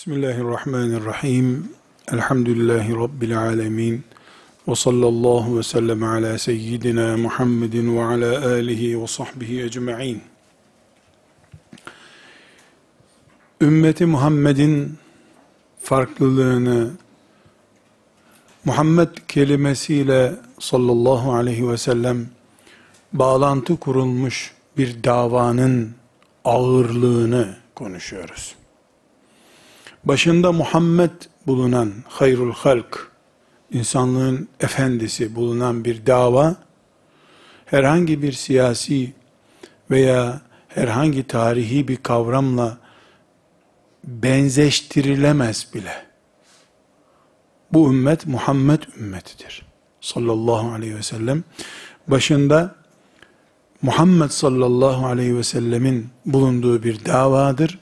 Bismillahirrahmanirrahim. Elhamdülillahi Rabbil alemin. Ve sallallahu ve sellem ala seyyidina Muhammedin ve ala alihi ve sahbihi ecma'in. Ümmeti Muhammed'in farklılığını Muhammed kelimesiyle sallallahu aleyhi ve sellem bağlantı kurulmuş bir davanın ağırlığını konuşuyoruz başında Muhammed bulunan hayrul halk, insanlığın efendisi bulunan bir dava, herhangi bir siyasi veya herhangi tarihi bir kavramla benzeştirilemez bile. Bu ümmet Muhammed ümmetidir. Sallallahu aleyhi ve sellem. Başında Muhammed sallallahu aleyhi ve sellemin bulunduğu bir davadır.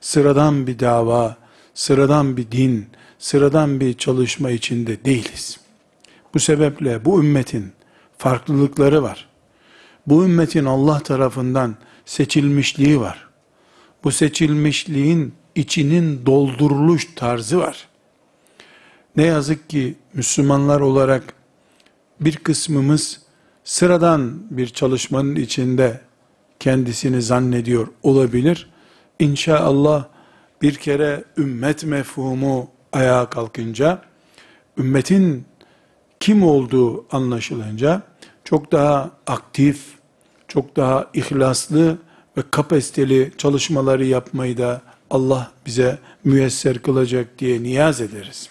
Sıradan bir dava sıradan bir din, sıradan bir çalışma içinde değiliz. Bu sebeple bu ümmetin farklılıkları var. Bu ümmetin Allah tarafından seçilmişliği var. Bu seçilmişliğin içinin dolduruluş tarzı var. Ne yazık ki Müslümanlar olarak bir kısmımız sıradan bir çalışmanın içinde kendisini zannediyor olabilir. İnşallah bir kere ümmet mefhumu ayağa kalkınca, ümmetin kim olduğu anlaşılınca, çok daha aktif, çok daha ihlaslı ve kapasiteli çalışmaları yapmayı da Allah bize müyesser kılacak diye niyaz ederiz.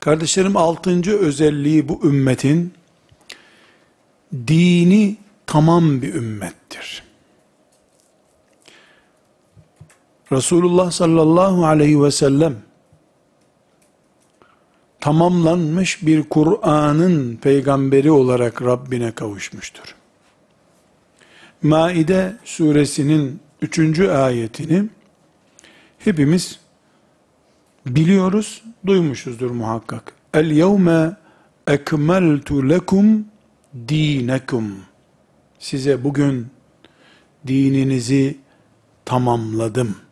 Kardeşlerim altıncı özelliği bu ümmetin, dini tamam bir ümmettir. Resulullah sallallahu aleyhi ve sellem tamamlanmış bir Kur'an'ın peygamberi olarak Rabbine kavuşmuştur. Maide suresinin üçüncü ayetini hepimiz biliyoruz, duymuşuzdur muhakkak. El yevme ekmeltu lekum dinekum. Size bugün dininizi tamamladım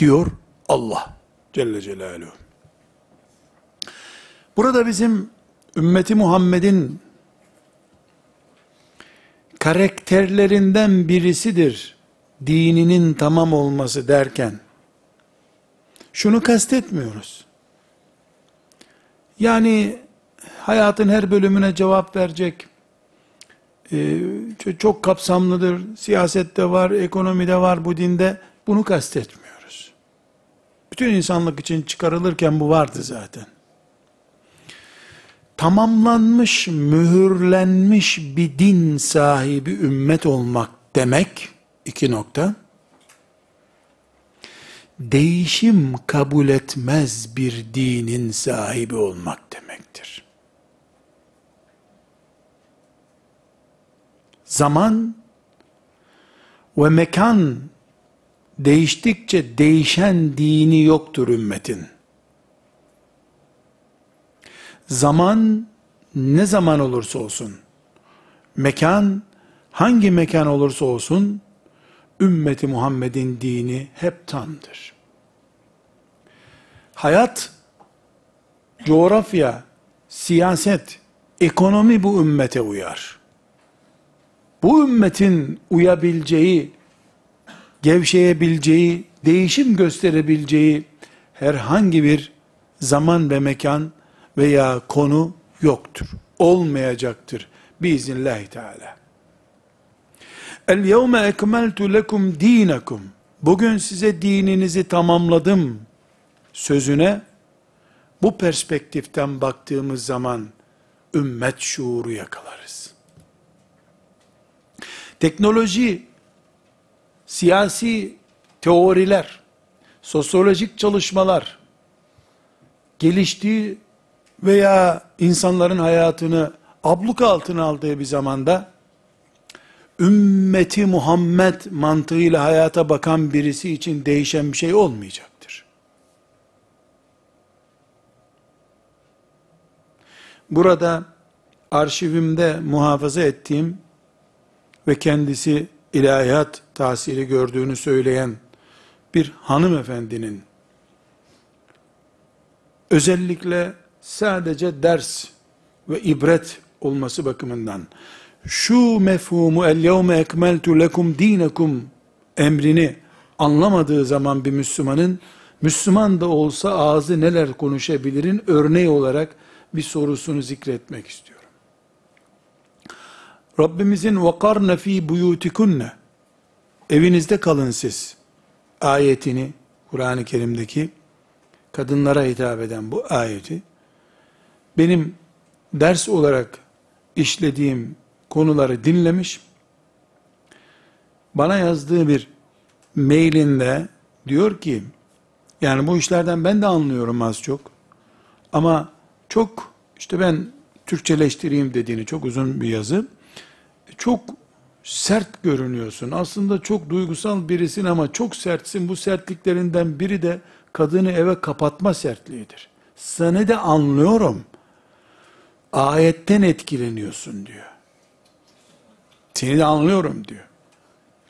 diyor Allah Celle Celaluhu. Burada bizim ümmeti Muhammed'in karakterlerinden birisidir dininin tamam olması derken şunu kastetmiyoruz. Yani hayatın her bölümüne cevap verecek, çok kapsamlıdır, siyasette var, ekonomide var bu dinde, bunu kastetmiyor. Bütün insanlık için çıkarılırken bu vardı zaten. Tamamlanmış, mühürlenmiş bir din sahibi ümmet olmak demek, iki nokta, değişim kabul etmez bir dinin sahibi olmak demektir. Zaman ve mekan değiştikçe değişen dini yoktur ümmetin. Zaman ne zaman olursa olsun, mekan hangi mekan olursa olsun, ümmeti Muhammed'in dini hep tamdır. Hayat, coğrafya, siyaset, ekonomi bu ümmete uyar. Bu ümmetin uyabileceği gevşeyebileceği, değişim gösterebileceği herhangi bir zaman ve mekan veya konu yoktur. Olmayacaktır. Biiznillahü Teala. El yevme ekmeltu lekum dinakum. Bugün size dininizi tamamladım sözüne bu perspektiften baktığımız zaman ümmet şuuru yakalarız. Teknoloji siyasi teoriler, sosyolojik çalışmalar geliştiği veya insanların hayatını abluk altına aldığı bir zamanda ümmeti Muhammed mantığıyla hayata bakan birisi için değişen bir şey olmayacaktır. Burada arşivimde muhafaza ettiğim ve kendisi ilahiyat tahsili gördüğünü söyleyen bir hanımefendinin özellikle sadece ders ve ibret olması bakımından şu mefhumu el yevme ekmeltu lekum dinekum emrini anlamadığı zaman bir Müslümanın Müslüman da olsa ağzı neler konuşabilirin örneği olarak bir sorusunu zikretmek istiyorum. Rabbimizin vakarne fi buyutikunne evinizde kalın siz. Ayetini Kur'an-ı Kerim'deki kadınlara hitap eden bu ayeti. Benim ders olarak işlediğim konuları dinlemiş, bana yazdığı bir mailinde diyor ki, yani bu işlerden ben de anlıyorum az çok, ama çok, işte ben Türkçeleştireyim dediğini, çok uzun bir yazı, çok sert görünüyorsun. Aslında çok duygusal birisin ama çok sertsin. Bu sertliklerinden biri de kadını eve kapatma sertliğidir. Seni de anlıyorum. Ayetten etkileniyorsun diyor. Seni de anlıyorum diyor.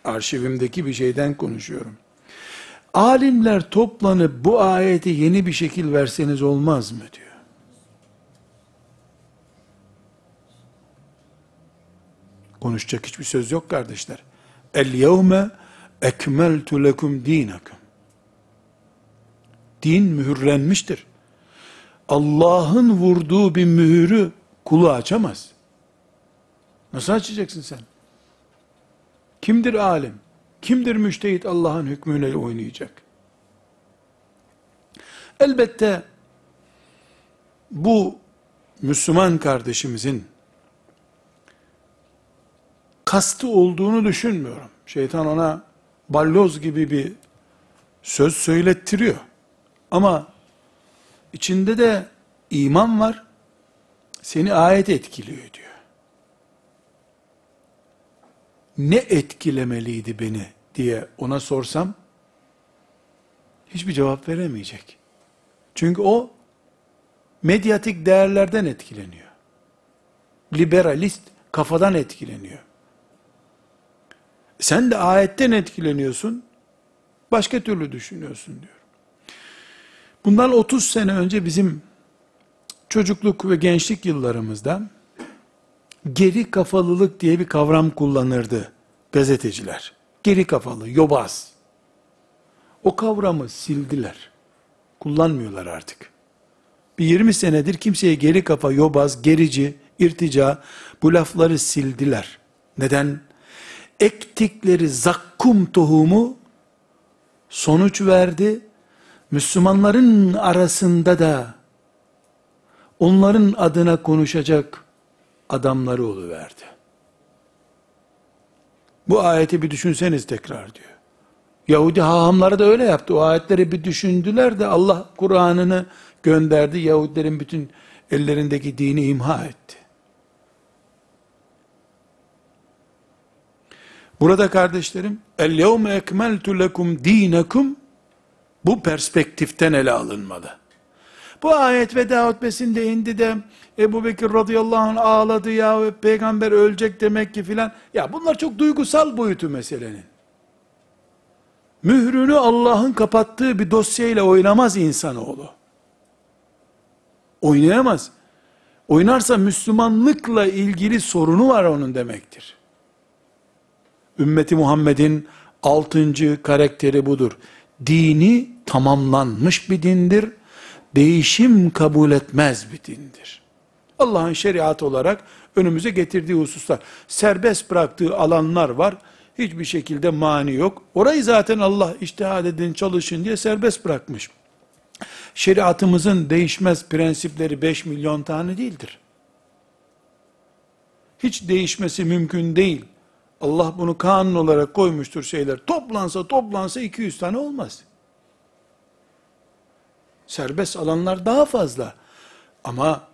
Arşivimdeki bir şeyden konuşuyorum. Alimler toplanıp bu ayeti yeni bir şekil verseniz olmaz mı diyor. Konuşacak hiçbir söz yok kardeşler. El yevme ekmeltu lekum dinakum. Din mühürlenmiştir. Allah'ın vurduğu bir mühürü kulu açamaz. Nasıl açacaksın sen? Kimdir alim? Kimdir müştehit Allah'ın hükmüyle oynayacak? Elbette bu Müslüman kardeşimizin kastı olduğunu düşünmüyorum. Şeytan ona balloz gibi bir söz söylettiriyor. Ama içinde de iman var. Seni ayet etkiliyor diyor. Ne etkilemeliydi beni diye ona sorsam hiçbir cevap veremeyecek. Çünkü o medyatik değerlerden etkileniyor. Liberalist kafadan etkileniyor. Sen de ayetten etkileniyorsun, başka türlü düşünüyorsun diyor. Bundan 30 sene önce bizim çocukluk ve gençlik yıllarımızda geri kafalılık diye bir kavram kullanırdı gazeteciler. Geri kafalı, yobaz. O kavramı sildiler. Kullanmıyorlar artık. Bir 20 senedir kimseye geri kafa, yobaz, gerici, irtica bu lafları sildiler. Neden? Ektikleri zakkum tohumu sonuç verdi. Müslümanların arasında da onların adına konuşacak adamları oluverdi. Bu ayeti bir düşünseniz tekrar diyor. Yahudi hahamları da öyle yaptı. O ayetleri bir düşündüler de Allah Kur'an'ını gönderdi. Yahudilerin bütün ellerindeki dini imha etti. Burada kardeşlerim, el yevme ekmeltu lekum dinekum bu perspektiften ele alınmalı. Bu ayet veda hutbesinde indi de Ebu Bekir radıyallahu anh ağladı ya peygamber ölecek demek ki filan. Ya bunlar çok duygusal boyutu meselenin. Mührünü Allah'ın kapattığı bir dosyayla oynamaz insanoğlu. Oynayamaz. Oynarsa Müslümanlıkla ilgili sorunu var onun demektir. Ümmeti Muhammed'in altıncı karakteri budur. Dini tamamlanmış bir dindir. Değişim kabul etmez bir dindir. Allah'ın şeriatı olarak önümüze getirdiği hususlar. Serbest bıraktığı alanlar var. Hiçbir şekilde mani yok. Orayı zaten Allah iştihad edin çalışın diye serbest bırakmış. Şeriatımızın değişmez prensipleri 5 milyon tane değildir. Hiç değişmesi mümkün değil. Allah bunu kanun olarak koymuştur şeyler. Toplansa toplansa 200 tane olmaz. Serbest alanlar daha fazla. Ama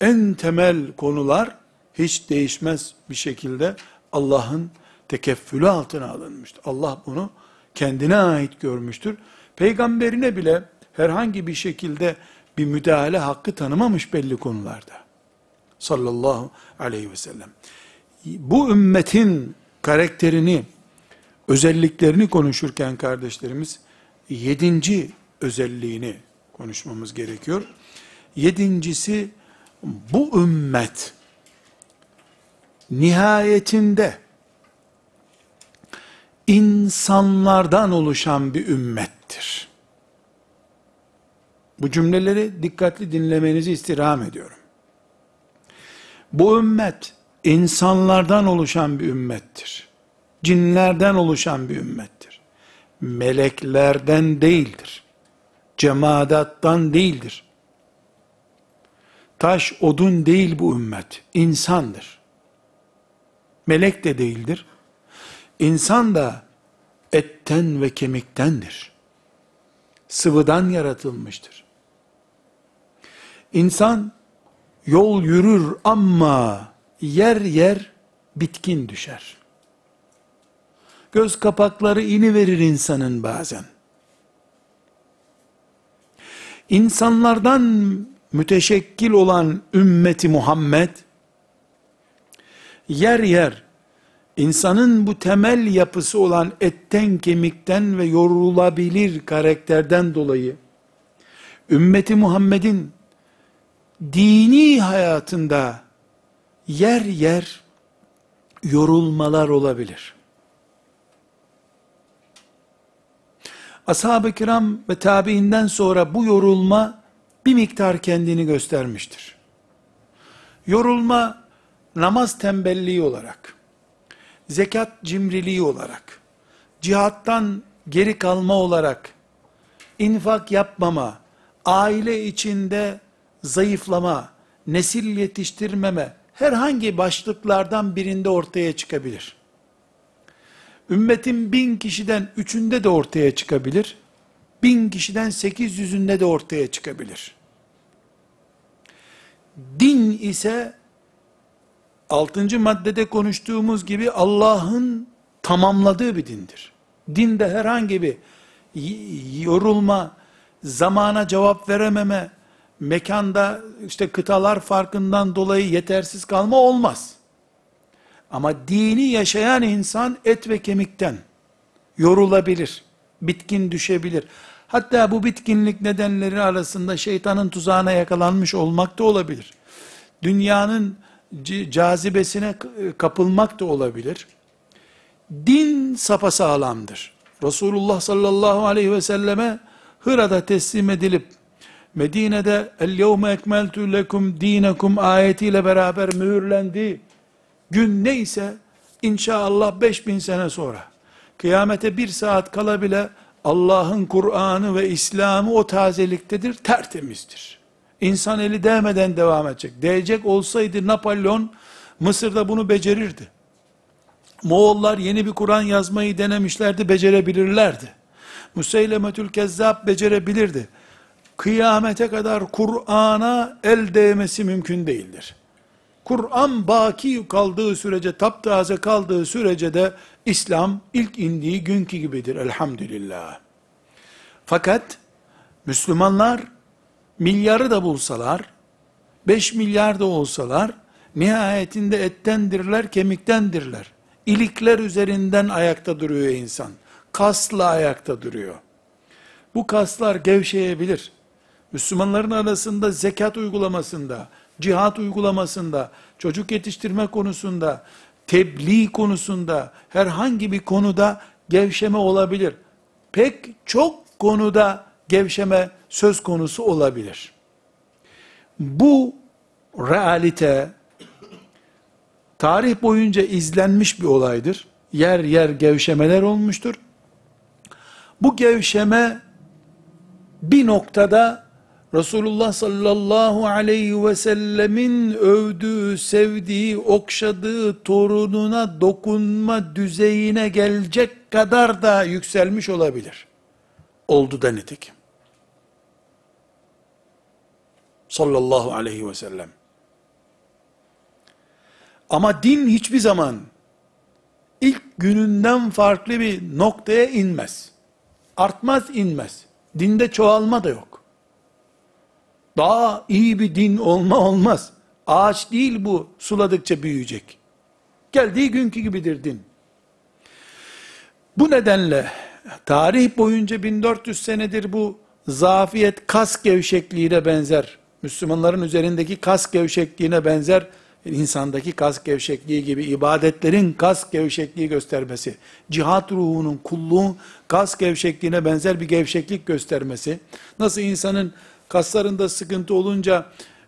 en temel konular hiç değişmez bir şekilde Allah'ın tekeffülü altına alınmıştır. Allah bunu kendine ait görmüştür. Peygamberine bile herhangi bir şekilde bir müdahale hakkı tanımamış belli konularda. Sallallahu aleyhi ve sellem. Bu ümmetin karakterini, özelliklerini konuşurken kardeşlerimiz, yedinci özelliğini konuşmamız gerekiyor. Yedincisi, bu ümmet nihayetinde insanlardan oluşan bir ümmettir. Bu cümleleri dikkatli dinlemenizi istirham ediyorum. Bu ümmet insanlardan oluşan bir ümmettir. Cinlerden oluşan bir ümmettir. Meleklerden değildir. Cemadattan değildir. Taş, odun değil bu ümmet. insandır. Melek de değildir. İnsan da etten ve kemiktendir. Sıvıdan yaratılmıştır. İnsan yol yürür ama yer yer bitkin düşer. Göz kapakları ini verir insanın bazen. İnsanlardan müteşekkil olan ümmeti Muhammed yer yer insanın bu temel yapısı olan etten kemikten ve yorulabilir karakterden dolayı ümmeti Muhammed'in dini hayatında yer yer yorulmalar olabilir. Ashab-ı kiram ve tabiinden sonra bu yorulma bir miktar kendini göstermiştir. Yorulma namaz tembelliği olarak, zekat cimriliği olarak, cihattan geri kalma olarak, infak yapmama, aile içinde zayıflama, nesil yetiştirmeme, herhangi başlıklardan birinde ortaya çıkabilir. Ümmetin bin kişiden üçünde de ortaya çıkabilir. Bin kişiden sekiz yüzünde de ortaya çıkabilir. Din ise altıncı maddede konuştuğumuz gibi Allah'ın tamamladığı bir dindir. Dinde herhangi bir yorulma, zamana cevap verememe, mekanda işte kıtalar farkından dolayı yetersiz kalma olmaz. Ama dini yaşayan insan et ve kemikten yorulabilir, bitkin düşebilir. Hatta bu bitkinlik nedenleri arasında şeytanın tuzağına yakalanmış olmak da olabilir. Dünyanın cazibesine kapılmak da olabilir. Din sapasağlamdır. Resulullah sallallahu aleyhi ve selleme Hıra'da teslim edilip Medine'de el yevme ekmeltu lekum dinekum ayetiyle beraber mühürlendi. Gün neyse inşallah 5000 sene sonra kıyamete bir saat kala bile Allah'ın Kur'an'ı ve İslam'ı o tazeliktedir, tertemizdir. İnsan eli değmeden devam edecek. Değecek olsaydı Napolyon Mısır'da bunu becerirdi. Moğollar yeni bir Kur'an yazmayı denemişlerdi, becerebilirlerdi. Museylemetül Kezzab becerebilirdi kıyamete kadar Kur'an'a el değmesi mümkün değildir. Kur'an baki kaldığı sürece, taptaze kaldığı sürece de İslam ilk indiği günkü gibidir elhamdülillah. Fakat Müslümanlar milyarı da bulsalar, 5 milyar da olsalar, nihayetinde ettendirler, kemiktendirler. İlikler üzerinden ayakta duruyor insan. Kasla ayakta duruyor. Bu kaslar gevşeyebilir. Müslümanların arasında zekat uygulamasında, cihat uygulamasında, çocuk yetiştirme konusunda, tebliğ konusunda, herhangi bir konuda gevşeme olabilir. Pek çok konuda gevşeme söz konusu olabilir. Bu realite tarih boyunca izlenmiş bir olaydır. Yer yer gevşemeler olmuştur. Bu gevşeme bir noktada Resulullah sallallahu aleyhi ve sellemin övdüğü, sevdiği, okşadığı torununa dokunma düzeyine gelecek kadar da yükselmiş olabilir. Oldu da nitekim. Sallallahu aleyhi ve sellem. Ama din hiçbir zaman ilk gününden farklı bir noktaya inmez. Artmaz inmez. Dinde çoğalma da yok. Daha iyi bir din olma olmaz. Ağaç değil bu suladıkça büyüyecek. Geldiği günkü gibidir din. Bu nedenle tarih boyunca 1400 senedir bu zafiyet kas gevşekliğine benzer Müslümanların üzerindeki kas gevşekliğine benzer insandaki kas gevşekliği gibi ibadetlerin kas gevşekliği göstermesi, cihat ruhunun kulluğun kas gevşekliğine benzer bir gevşeklik göstermesi, nasıl insanın kaslarında sıkıntı olunca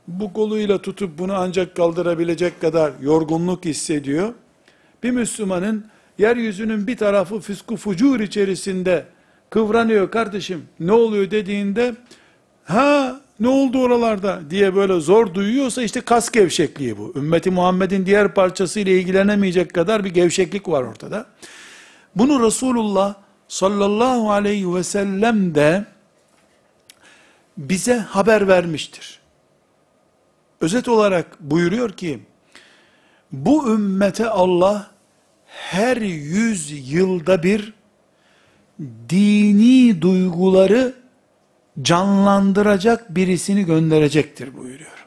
bu koluyla tutup bunu ancak kaldırabilecek kadar yorgunluk hissediyor. Bir Müslümanın yeryüzünün bir tarafı fısku fucur içerisinde kıvranıyor kardeşim ne oluyor dediğinde ha ne oldu oralarda diye böyle zor duyuyorsa işte kas gevşekliği bu. Ümmeti Muhammed'in diğer parçası ile ilgilenemeyecek kadar bir gevşeklik var ortada. Bunu Resulullah sallallahu aleyhi ve sellem de bize haber vermiştir. Özet olarak buyuruyor ki, bu ümmete Allah her yüz yılda bir dini duyguları canlandıracak birisini gönderecektir buyuruyor.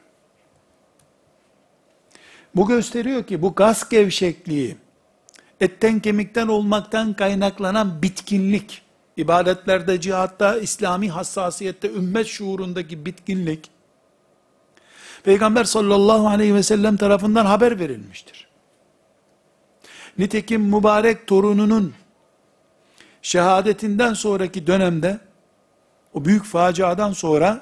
Bu gösteriyor ki bu gaz gevşekliği, etten kemikten olmaktan kaynaklanan bitkinlik, ibadetlerde, cihatta, İslami hassasiyette, ümmet şuurundaki bitkinlik, Peygamber sallallahu aleyhi ve sellem tarafından haber verilmiştir. Nitekim mübarek torununun şehadetinden sonraki dönemde, o büyük faciadan sonra,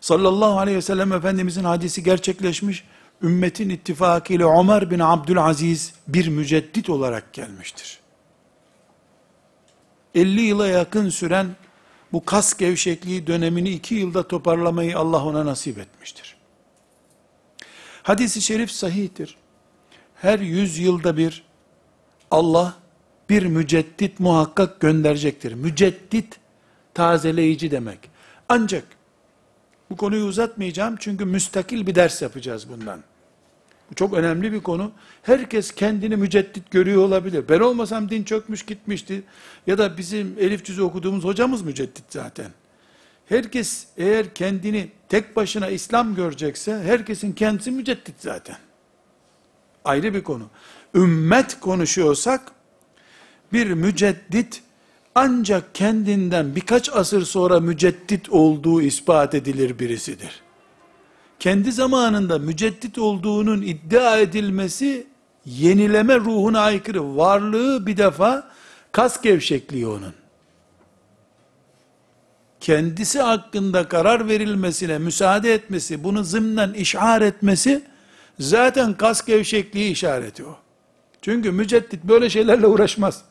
sallallahu aleyhi ve sellem Efendimizin hadisi gerçekleşmiş, ümmetin ittifakıyla Ömer bin Abdülaziz bir müceddit olarak gelmiştir. 50 yıla yakın süren bu kas gevşekliği dönemini iki yılda toparlamayı Allah ona nasip etmiştir. Hadis-i şerif sahihtir. Her yüz yılda bir Allah bir müceddit muhakkak gönderecektir. Müceddit tazeleyici demek. Ancak bu konuyu uzatmayacağım çünkü müstakil bir ders yapacağız bundan. Bu çok önemli bir konu. Herkes kendini müceddit görüyor olabilir. Ben olmasam din çökmüş gitmişti. Ya da bizim elif cüzü okuduğumuz hocamız müceddit zaten. Herkes eğer kendini tek başına İslam görecekse herkesin kendisi müceddit zaten. Ayrı bir konu. Ümmet konuşuyorsak bir müceddit ancak kendinden birkaç asır sonra müceddit olduğu ispat edilir birisidir kendi zamanında müceddit olduğunun iddia edilmesi yenileme ruhuna aykırı. Varlığı bir defa kas gevşekliği onun. Kendisi hakkında karar verilmesine müsaade etmesi, bunu zımnen işar etmesi zaten kas gevşekliği işareti o. Çünkü müceddit böyle şeylerle uğraşmaz.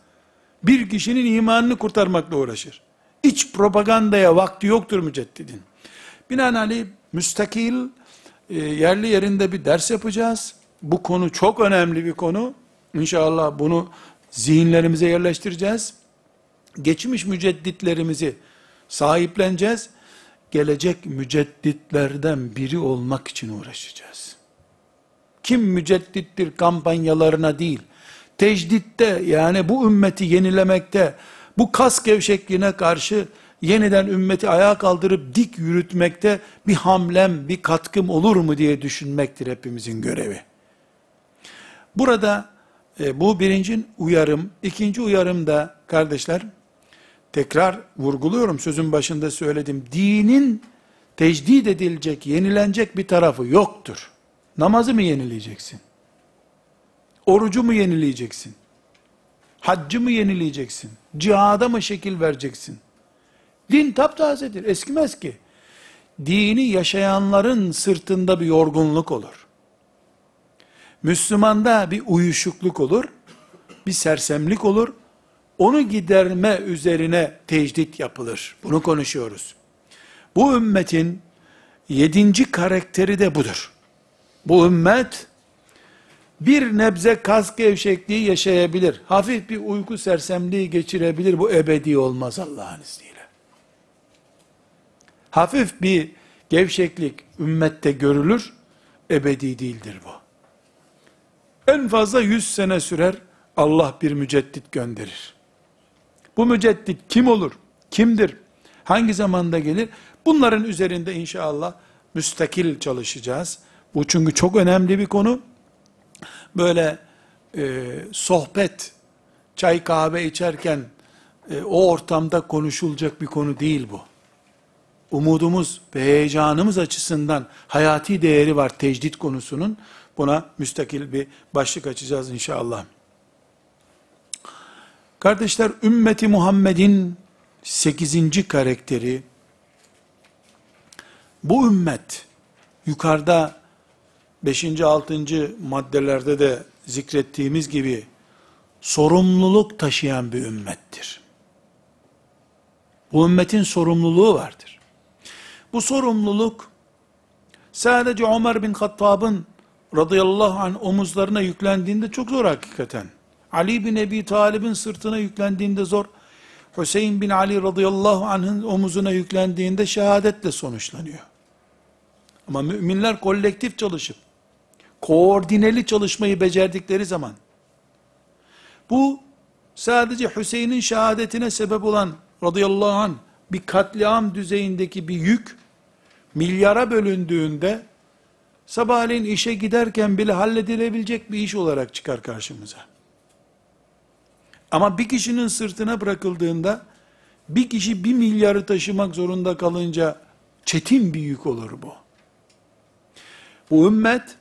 Bir kişinin imanını kurtarmakla uğraşır. İç propagandaya vakti yoktur müceddidin. Binaenaleyh müstakil, e, yerli yerinde bir ders yapacağız. Bu konu çok önemli bir konu. İnşallah bunu zihinlerimize yerleştireceğiz. Geçmiş mücedditlerimizi sahipleneceğiz. Gelecek mücedditlerden biri olmak için uğraşacağız. Kim müceddittir kampanyalarına değil, tecditte yani bu ümmeti yenilemekte, bu kas gevşekliğine karşı yeniden ümmeti ayağa kaldırıp dik yürütmekte bir hamlem, bir katkım olur mu diye düşünmektir hepimizin görevi. Burada e, bu birinci uyarım, ikinci uyarım da kardeşler, tekrar vurguluyorum sözün başında söyledim, dinin tecdid edilecek, yenilenecek bir tarafı yoktur. Namazı mı yenileyeceksin? Orucu mu yenileyeceksin? Haccı mı yenileyeceksin? Cihada mı şekil vereceksin? Din taptazedir, eskimez ki. Dini yaşayanların sırtında bir yorgunluk olur. Müslümanda bir uyuşukluk olur, bir sersemlik olur. Onu giderme üzerine tecdit yapılır. Bunu konuşuyoruz. Bu ümmetin yedinci karakteri de budur. Bu ümmet bir nebze kas gevşekliği yaşayabilir. Hafif bir uyku sersemliği geçirebilir. Bu ebedi olmaz Allah'ın izniyle hafif bir gevşeklik ümmette görülür, ebedi değildir bu. En fazla yüz sene sürer, Allah bir müceddit gönderir. Bu müceddit kim olur? Kimdir? Hangi zamanda gelir? Bunların üzerinde inşallah müstakil çalışacağız. Bu çünkü çok önemli bir konu. Böyle e, sohbet, çay kahve içerken e, o ortamda konuşulacak bir konu değil bu umudumuz ve heyecanımız açısından hayati değeri var tecdit konusunun. Buna müstakil bir başlık açacağız inşallah. Kardeşler, ümmeti Muhammed'in 8. karakteri, bu ümmet, yukarıda 5. 6. maddelerde de zikrettiğimiz gibi, sorumluluk taşıyan bir ümmettir. Bu ümmetin sorumluluğu vardır. Bu sorumluluk, sadece Ömer bin Hattab'ın radıyallahu anh omuzlarına yüklendiğinde çok zor hakikaten. Ali bin Ebi Talib'in sırtına yüklendiğinde zor. Hüseyin bin Ali radıyallahu anh'ın omuzuna yüklendiğinde şehadetle sonuçlanıyor. Ama müminler kolektif çalışıp, koordineli çalışmayı becerdikleri zaman, bu sadece Hüseyin'in şehadetine sebep olan radıyallahu anh bir katliam düzeyindeki bir yük, milyara bölündüğünde, sabahleyin işe giderken bile halledilebilecek bir iş olarak çıkar karşımıza. Ama bir kişinin sırtına bırakıldığında, bir kişi bir milyarı taşımak zorunda kalınca, çetin bir yük olur bu. Bu ümmet,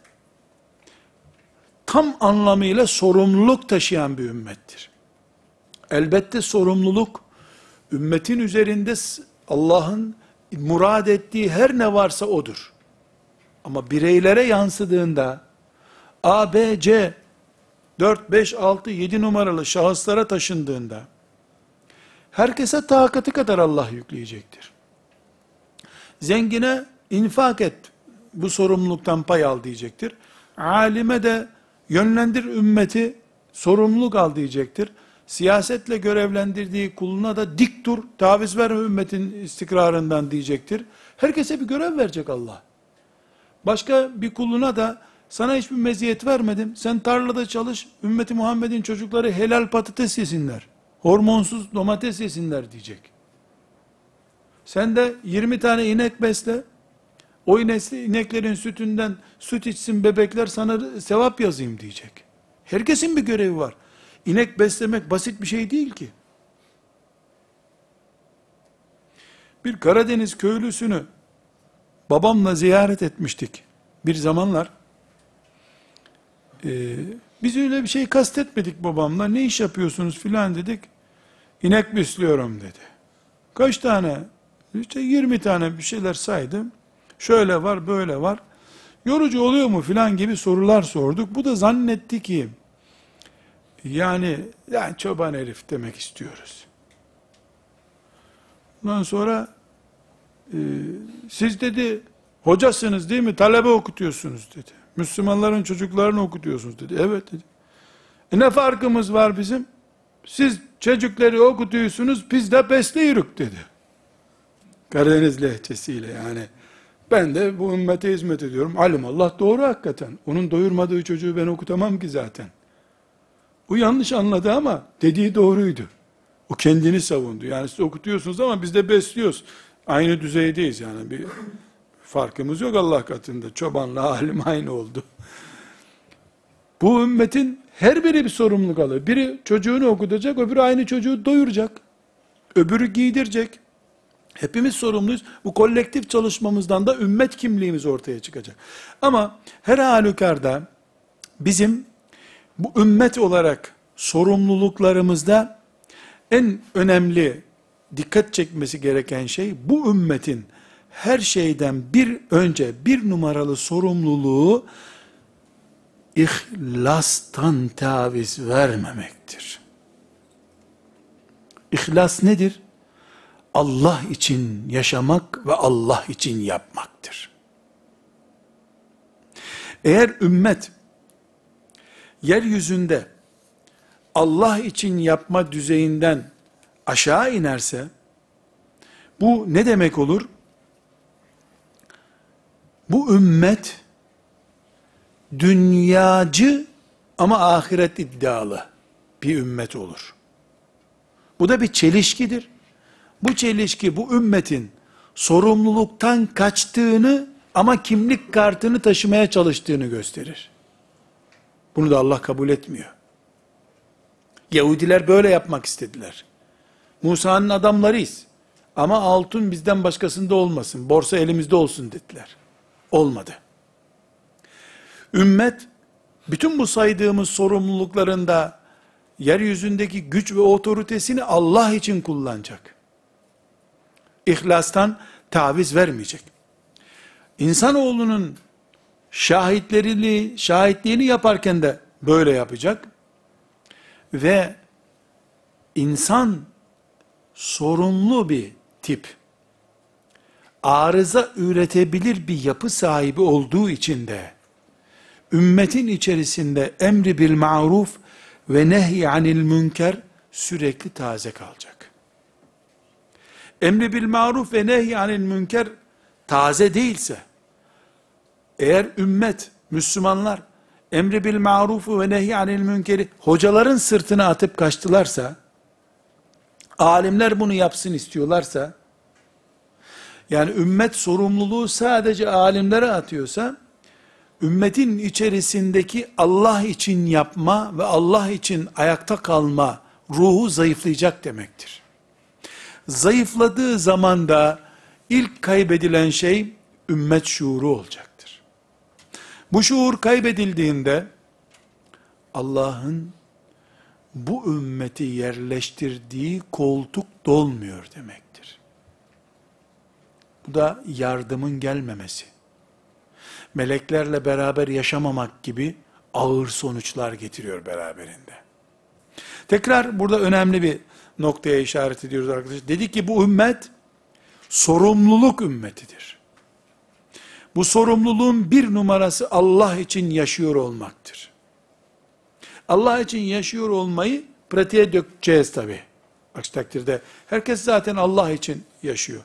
tam anlamıyla sorumluluk taşıyan bir ümmettir. Elbette sorumluluk, ümmetin üzerinde Allah'ın murad ettiği her ne varsa odur. Ama bireylere yansıdığında, A, B, C, 4, 5, 6, 7 numaralı şahıslara taşındığında, herkese takatı kadar Allah yükleyecektir. Zengine infak et, bu sorumluluktan pay al diyecektir. Alime de yönlendir ümmeti, sorumluluk al diyecektir. Siyasetle görevlendirdiği kuluna da dik dur, taviz verme ümmetin istikrarından diyecektir. Herkese bir görev verecek Allah. Başka bir kuluna da sana hiçbir meziyet vermedim. Sen tarlada çalış, ümmeti Muhammed'in çocukları helal patates yesinler. Hormonsuz domates yesinler diyecek. Sen de 20 tane inek besle. O ineklerin sütünden süt içsin bebekler sana sevap yazayım diyecek. Herkesin bir görevi var. İnek beslemek basit bir şey değil ki. Bir Karadeniz köylüsünü babamla ziyaret etmiştik. Bir zamanlar ee, biz öyle bir şey kastetmedik babamla. Ne iş yapıyorsunuz filan dedik. İnek besliyorum dedi. Kaç tane? İşte 20 tane bir şeyler saydım. Şöyle var, böyle var. Yorucu oluyor mu filan gibi sorular sorduk. Bu da zannetti ki yani yani çoban herif demek istiyoruz. Ondan sonra e, siz dedi hocasınız değil mi? Talebe okutuyorsunuz dedi. Müslümanların çocuklarını okutuyorsunuz dedi. Evet dedi. E ne farkımız var bizim? Siz çocukları okutuyorsunuz, biz de besliyoruz dedi. Karadeniz lehçesiyle yani. Ben de bu ümmete hizmet ediyorum. Alim Allah doğru hakikaten. Onun doyurmadığı çocuğu ben okutamam ki zaten. Bu yanlış anladı ama dediği doğruydu. O kendini savundu. Yani siz okutuyorsunuz ama biz de besliyoruz. Aynı düzeydeyiz yani bir farkımız yok Allah katında. Çobanla alim aynı oldu. Bu ümmetin her biri bir sorumluluk alıyor. Biri çocuğunu okutacak, öbürü aynı çocuğu doyuracak. Öbürü giydirecek. Hepimiz sorumluyuz. Bu kolektif çalışmamızdan da ümmet kimliğimiz ortaya çıkacak. Ama her halükarda bizim bu ümmet olarak sorumluluklarımızda en önemli dikkat çekmesi gereken şey bu ümmetin her şeyden bir önce bir numaralı sorumluluğu ihlastan taviz vermemektir. İhlas nedir? Allah için yaşamak ve Allah için yapmaktır. Eğer ümmet yeryüzünde Allah için yapma düzeyinden aşağı inerse bu ne demek olur? Bu ümmet dünyacı ama ahiret iddialı bir ümmet olur. Bu da bir çelişkidir. Bu çelişki bu ümmetin sorumluluktan kaçtığını ama kimlik kartını taşımaya çalıştığını gösterir. Bunu da Allah kabul etmiyor. Yahudiler böyle yapmak istediler. Musa'nın adamlarıyız. Ama altın bizden başkasında olmasın, borsa elimizde olsun dediler. Olmadı. Ümmet, bütün bu saydığımız sorumluluklarında, yeryüzündeki güç ve otoritesini Allah için kullanacak. İhlastan taviz vermeyecek. İnsanoğlunun şahitlerini, şahitliğini yaparken de böyle yapacak. Ve insan sorunlu bir tip, arıza üretebilir bir yapı sahibi olduğu için de, ümmetin içerisinde emri bil ma'ruf ve nehy anil münker sürekli taze kalacak. Emri bil maruf ve nehy anil münker taze değilse, eğer ümmet, Müslümanlar, emri bil marufu ve nehy anil münkeri hocaların sırtına atıp kaçtılarsa, alimler bunu yapsın istiyorlarsa, yani ümmet sorumluluğu sadece alimlere atıyorsa, ümmetin içerisindeki Allah için yapma ve Allah için ayakta kalma ruhu zayıflayacak demektir. Zayıfladığı zaman da ilk kaybedilen şey ümmet şuuru olacaktır. Bu şuur kaybedildiğinde Allah'ın bu ümmeti yerleştirdiği koltuk dolmuyor demektir. Bu da yardımın gelmemesi. Meleklerle beraber yaşamamak gibi ağır sonuçlar getiriyor beraberinde. Tekrar burada önemli bir noktaya işaret ediyoruz arkadaşlar. Dedi ki bu ümmet sorumluluk ümmetidir. Bu sorumluluğun bir numarası Allah için yaşıyor olmaktır. Allah için yaşıyor olmayı pratiğe dökeceğiz tabi. Aksi takdirde herkes zaten Allah için yaşıyor.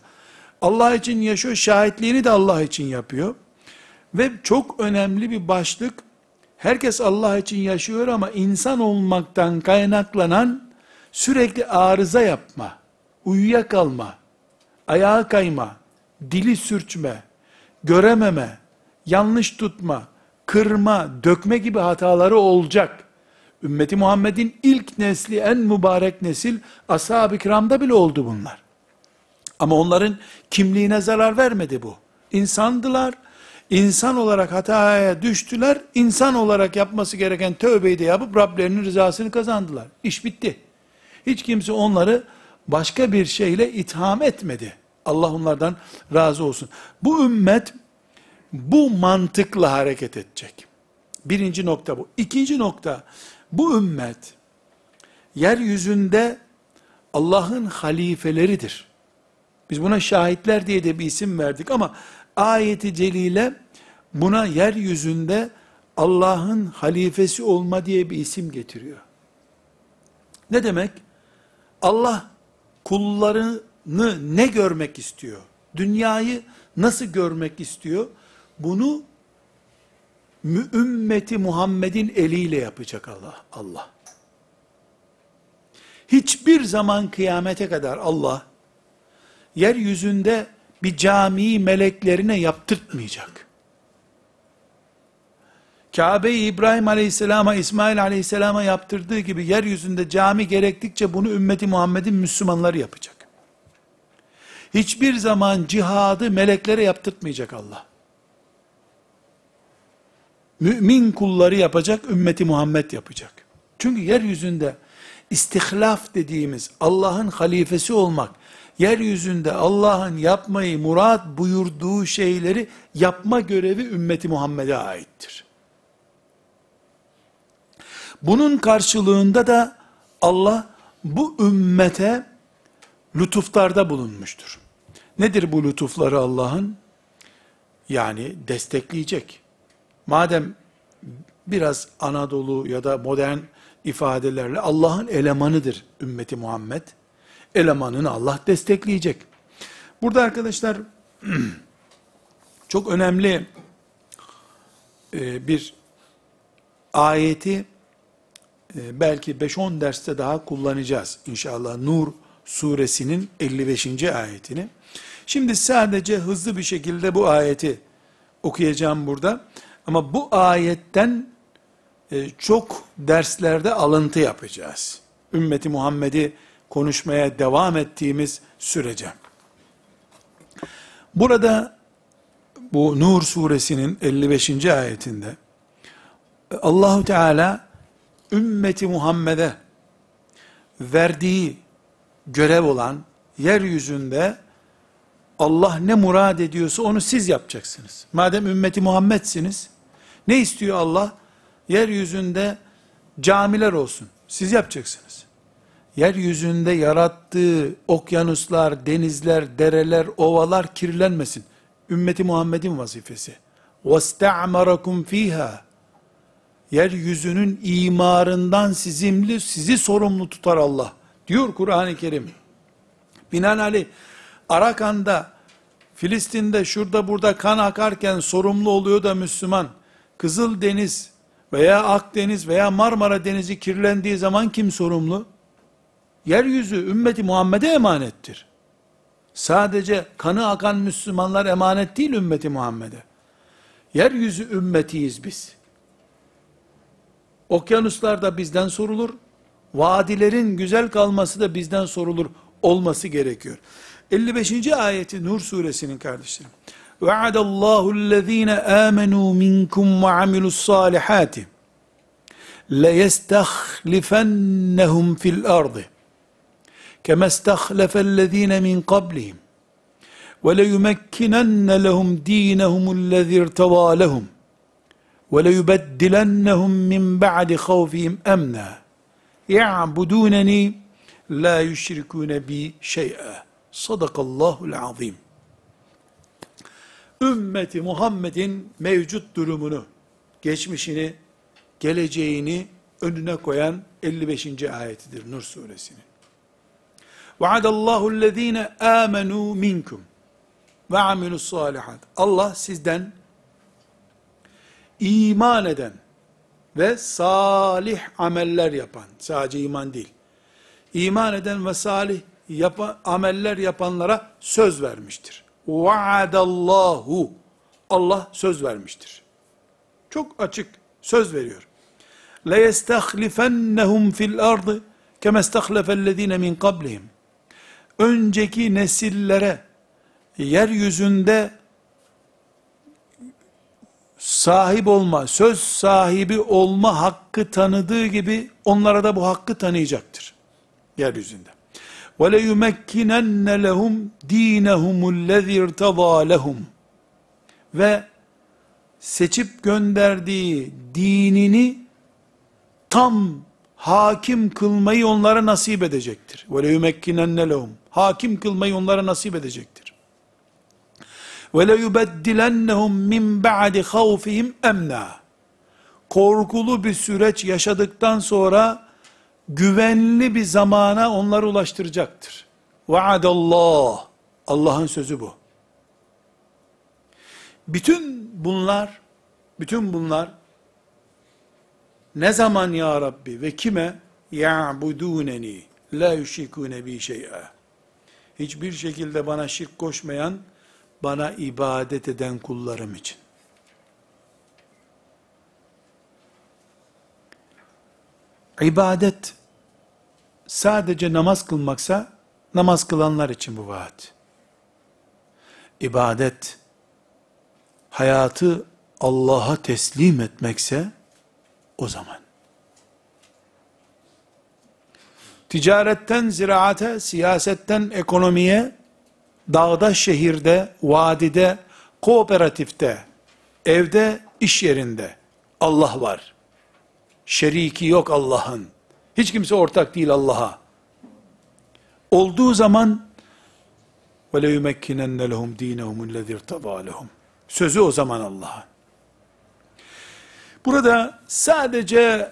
Allah için yaşıyor, şahitliğini de Allah için yapıyor. Ve çok önemli bir başlık, herkes Allah için yaşıyor ama insan olmaktan kaynaklanan sürekli arıza yapma, uyuyakalma, ayağa kayma, dili sürçme, görememe, yanlış tutma, kırma, dökme gibi hataları olacak. Ümmeti Muhammed'in ilk nesli, en mübarek nesil, ashab-ı kiramda bile oldu bunlar. Ama onların kimliğine zarar vermedi bu. İnsandılar, insan olarak hataya düştüler, insan olarak yapması gereken tövbeyi de yapıp Rablerinin rızasını kazandılar. İş bitti. Hiç kimse onları başka bir şeyle itham etmedi. Allah onlardan razı olsun. Bu ümmet bu mantıkla hareket edecek. Birinci nokta bu. İkinci nokta, bu ümmet yeryüzünde Allah'ın halifeleridir. Biz buna şahitler diye de bir isim verdik ama ayeti celile buna yeryüzünde Allah'ın halifesi olma diye bir isim getiriyor. Ne demek? Allah kullarını ne görmek istiyor? Dünyayı nasıl görmek istiyor? Bunu ümmeti Muhammed'in eliyle yapacak Allah. Allah. Hiçbir zaman kıyamete kadar Allah yeryüzünde bir camiyi meleklerine yaptırtmayacak. Kabe'yi İbrahim Aleyhisselam'a, İsmail Aleyhisselam'a yaptırdığı gibi yeryüzünde cami gerektikçe bunu ümmeti Muhammed'in Müslümanları yapacak. Hiçbir zaman cihadı meleklere yaptırtmayacak Allah. Mümin kulları yapacak, ümmeti Muhammed yapacak. Çünkü yeryüzünde istihlaf dediğimiz Allah'ın halifesi olmak, yeryüzünde Allah'ın yapmayı murat buyurduğu şeyleri yapma görevi ümmeti Muhammed'e aittir. Bunun karşılığında da Allah bu ümmete lütuflarda bulunmuştur. Nedir bu lütufları Allah'ın? Yani destekleyecek. Madem biraz Anadolu ya da modern ifadelerle Allah'ın elemanıdır ümmeti Muhammed. Elemanını Allah destekleyecek. Burada arkadaşlar çok önemli e, bir ayeti e, belki 5-10 derste daha kullanacağız inşallah. Nur suresinin 55. ayetini. Şimdi sadece hızlı bir şekilde bu ayeti okuyacağım burada. Ama bu ayetten e, çok derslerde alıntı yapacağız. Ümmeti Muhammed'i konuşmaya devam ettiğimiz sürece. Burada bu Nur suresinin 55. ayetinde Allahu Teala ümmeti Muhammed'e verdiği görev olan yeryüzünde Allah ne murad ediyorsa onu siz yapacaksınız. Madem ümmeti Muhammed'siniz, ne istiyor Allah? Yeryüzünde camiler olsun. Siz yapacaksınız. Yeryüzünde yarattığı okyanuslar, denizler, dereler, ovalar kirlenmesin. Ümmeti Muhammed'in vazifesi. وَاسْتَعْمَرَكُمْ ف۪يهَا Yeryüzünün imarından sizimli, sizi sorumlu tutar Allah. Diyor Kur'an-ı Kerim. Binaenaleyh Arakan'da, Filistin'de, şurada burada kan akarken sorumlu oluyor da Müslüman, Kızıl Deniz veya Akdeniz veya Marmara Denizi kirlendiği zaman kim sorumlu? Yeryüzü ümmeti Muhammed'e emanettir. Sadece kanı akan Müslümanlar emanet değil ümmeti Muhammed'e. Yeryüzü ümmetiyiz biz. Okyanuslar da bizden sorulur Vadilerin güzel kalması da bizden sorulur olması gerekiyor. 55. ayeti Nur suresinin kardeşlerim. وَعَدَ اللّٰهُ الَّذ۪ينَ آمَنُوا مِنْكُمْ وَعَمِلُوا الصَّالِحَاتِ لَيَسْتَخْلِفَنَّهُمْ فِي الْأَرْضِ كَمَا اسْتَخْلَفَ الَّذ۪ينَ مِنْ قَبْلِهِمْ وَلَيُمَكِّنَنَّ لَهُمْ د۪ينَهُمُ الَّذِي ارْتَضَى لَهُمْ وَلَيُبَدِّلَنَّهُمْ مِنْ بَعْدِ خَوْفِهِمْ اَمْنًا يَعْبُدُونَنِي لَا يُشْرِكُونَ بِي شَيْئًا Sadakallahul azim. Ümmeti Muhammed'in mevcut durumunu, geçmişini, geleceğini önüne koyan 55. ayetidir Nur suresinin. Vaadallahu allazine amenu minkum ve amilus salihat. Allah sizden iman eden ve salih ameller yapan, sadece iman değil, iman eden ve salih yapan, ameller yapanlara söz vermiştir. Vaadallahu. Allah söz vermiştir. Çok açık söz veriyor. Yestahlifennehum fil ardı kema istahlefellezine min qablihim. Önceki nesillere yeryüzünde sahip olma, söz sahibi olma hakkı tanıdığı gibi onlara da bu hakkı tanıyacaktır. Yeryüzünde. وَلَيُمَكِّنَنَّ لَهُمْ د۪ينَهُمُ الَّذِي ارْتَضَى لَهُمْ Ve seçip gönderdiği dinini tam hakim kılmayı onlara nasip edecektir. وَلَيُمَكِّنَنَّ لَهُمْ Hakim kılmayı onlara nasip edecektir. Ve le yubeddilennehum min ba'di havfihim emna. Korkulu bir süreç yaşadıktan sonra güvenli bir zamana onları ulaştıracaktır. Vaadallah. Allah'ın sözü bu. Bütün bunlar, bütün bunlar ne zaman ya Rabbi ve kime? Ya'buduneni la yüşrikune bi şey'e. Hiçbir şekilde bana şirk koşmayan bana ibadet eden kullarım için. İbadet sadece namaz kılmaksa, namaz kılanlar için bu vaat. İbadet, hayatı Allah'a teslim etmekse, o zaman. Ticaretten ziraate, siyasetten ekonomiye, dağda, şehirde, vadide, kooperatifte, evde, iş yerinde Allah var. Şeriki yok Allah'ın. Hiç kimse ortak değil Allah'a. Olduğu zaman وَلَيُمَكِّنَنَّ لَهُمْ د۪ينَهُمُ الَّذِي ارْتَضَى لَهُمْ Sözü o zaman Allah'a. Burada sadece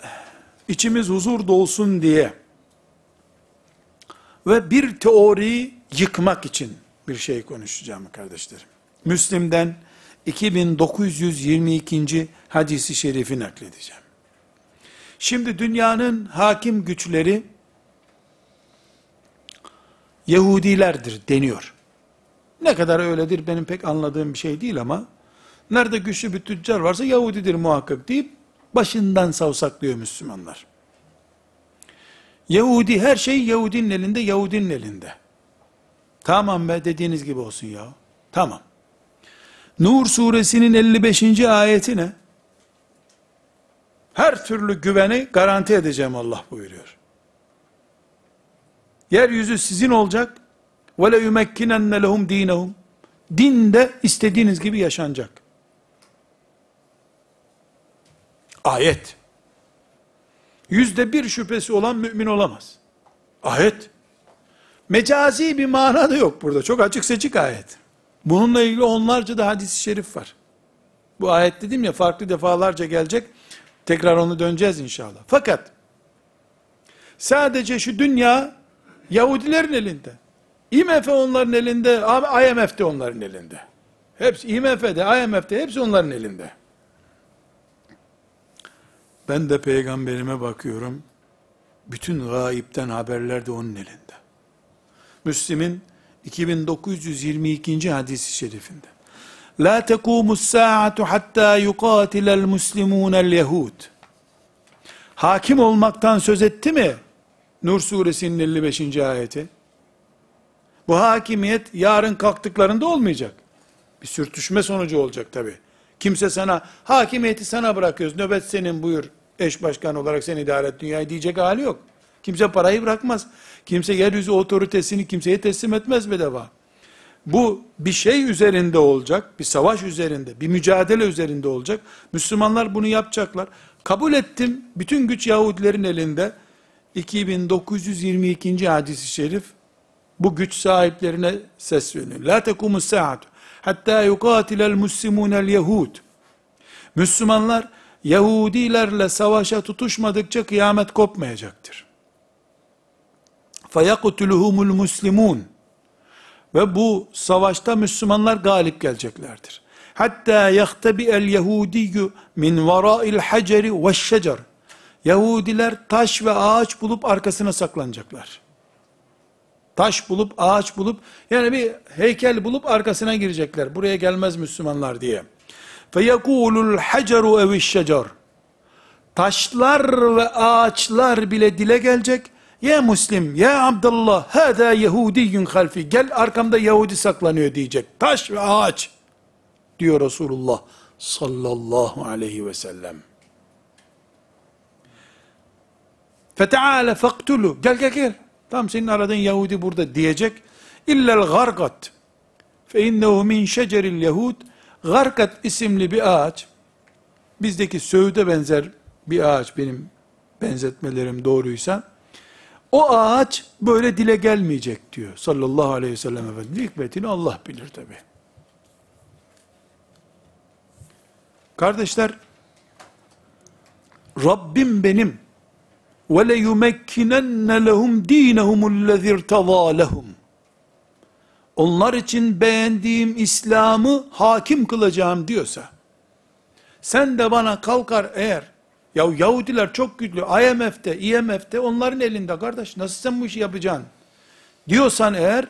içimiz huzur dolsun diye ve bir teoriyi yıkmak için bir şey konuşacağım kardeşlerim. Müslim'den 2922. hadisi şerifi nakledeceğim. Şimdi dünyanın hakim güçleri Yahudilerdir deniyor. Ne kadar öyledir benim pek anladığım bir şey değil ama nerede güçlü bir tüccar varsa Yahudidir muhakkak deyip başından savsaklıyor Müslümanlar. Yahudi her şey Yahudinin elinde, Yahudinin elinde. Tamam be dediğiniz gibi olsun ya. Tamam. Nur suresinin 55. ayeti ne? Her türlü güveni garanti edeceğim Allah buyuruyor. Yeryüzü sizin olacak. Ve le yumekkinenne lehum dinehum. Dinde istediğiniz gibi yaşanacak. Ayet. Yüzde bir şüphesi olan mümin olamaz. Ayet. Mecazi bir mana da yok burada. Çok açık seçik ayet. Bununla ilgili onlarca da hadis-i şerif var. Bu ayet dedim ya farklı defalarca gelecek. Tekrar onu döneceğiz inşallah. Fakat sadece şu dünya Yahudilerin elinde. IMF onların elinde, IMF de onların elinde. Hepsi IMF'de, IMF'de hepsi onların elinde. Ben de peygamberime bakıyorum. Bütün gayipten haberler de onun elinde. Müslim'in 2922. hadisi şerifinde. La tekumus saatu hatta yuqatilel muslimunel yehud. Hakim olmaktan söz etti mi? Nur suresinin 55. ayeti. Bu hakimiyet yarın kalktıklarında olmayacak. Bir sürtüşme sonucu olacak tabi. Kimse sana, hakimiyeti sana bırakıyoruz, nöbet senin buyur, eş başkan olarak sen idare et dünyayı diyecek hali yok. Kimse parayı bırakmaz. Kimse yeryüzü otoritesini kimseye teslim etmez bedava. Bu bir şey üzerinde olacak, bir savaş üzerinde, bir mücadele üzerinde olacak. Müslümanlar bunu yapacaklar. Kabul ettim, bütün güç Yahudilerin elinde. 2922. hadisi şerif, bu güç sahiplerine sesleniyor. La tekumus saatu hatta yukatilel muslimunel yehud. Müslümanlar Yahudilerle savaşa tutuşmadıkça kıyamet kopmayacaktır. فَيَقْتُلُهُمُ الْمُسْلِمُونَ Ve bu savaşta Müslümanlar galip geleceklerdir. Hatta يَخْتَبِئَ الْيَهُودِيُّ مِنْ وَرَائِ الْحَجَرِ وَالشَّجَرِ Yahudiler taş ve ağaç bulup arkasına saklanacaklar. Taş bulup, ağaç bulup, yani bir heykel bulup arkasına girecekler. Buraya gelmez Müslümanlar diye. فَيَقُولُ الْحَجَرُ اَوِ الشَّجَرُ Taşlar ve ağaçlar bile dile gelecek. ya Müslim, ya Abdullah, hâdâ Yahudiyyun halfi. Gel arkamda Yahudi saklanıyor diyecek. Taş ve ağaç diyor Resulullah sallallahu aleyhi ve sellem. Feteale faktulu. Gel gel gel. Tam senin aradığın Yahudi burada diyecek. İllel gargat. Fe innehu min şeceril yahud. Garkat isimli bir ağaç. Bizdeki söğüde benzer bir ağaç benim benzetmelerim doğruysa. O ağaç böyle dile gelmeyecek diyor sallallahu aleyhi ve sellem Efendimiz. Hikmetini Allah bilir tabi. Kardeşler, Rabbim benim ve le yumekkinenne lehum dinehumul lezî lehum. Onlar için beğendiğim İslam'ı hakim kılacağım diyorsa, sen de bana kalkar eğer, ya Yahudiler çok güçlü. IMF'de, IMF'de onların elinde kardeş. Nasıl sen bu işi yapacaksın? Diyorsan eğer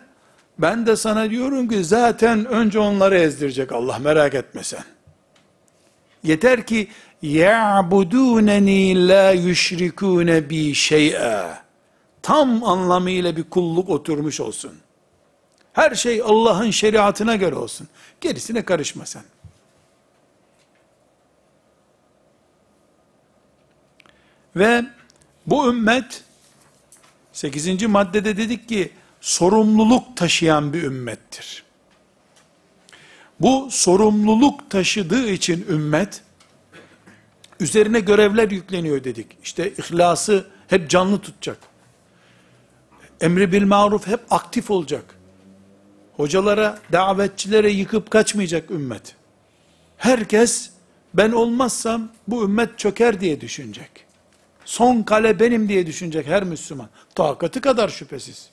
ben de sana diyorum ki zaten önce onları ezdirecek Allah merak etme sen. Yeter ki ya'buduneni la yüşrikune bi şey'e. Tam anlamıyla bir kulluk oturmuş olsun. Her şey Allah'ın şeriatına göre olsun. Gerisine karışma sen. Ve bu ümmet 8. maddede dedik ki sorumluluk taşıyan bir ümmettir. Bu sorumluluk taşıdığı için ümmet üzerine görevler yükleniyor dedik. İşte ihlası hep canlı tutacak. Emri bil maruf hep aktif olacak. Hocalara, davetçilere yıkıp kaçmayacak ümmet. Herkes ben olmazsam bu ümmet çöker diye düşünecek. Son kale benim diye düşünecek her Müslüman. Takatı kadar şüphesiz.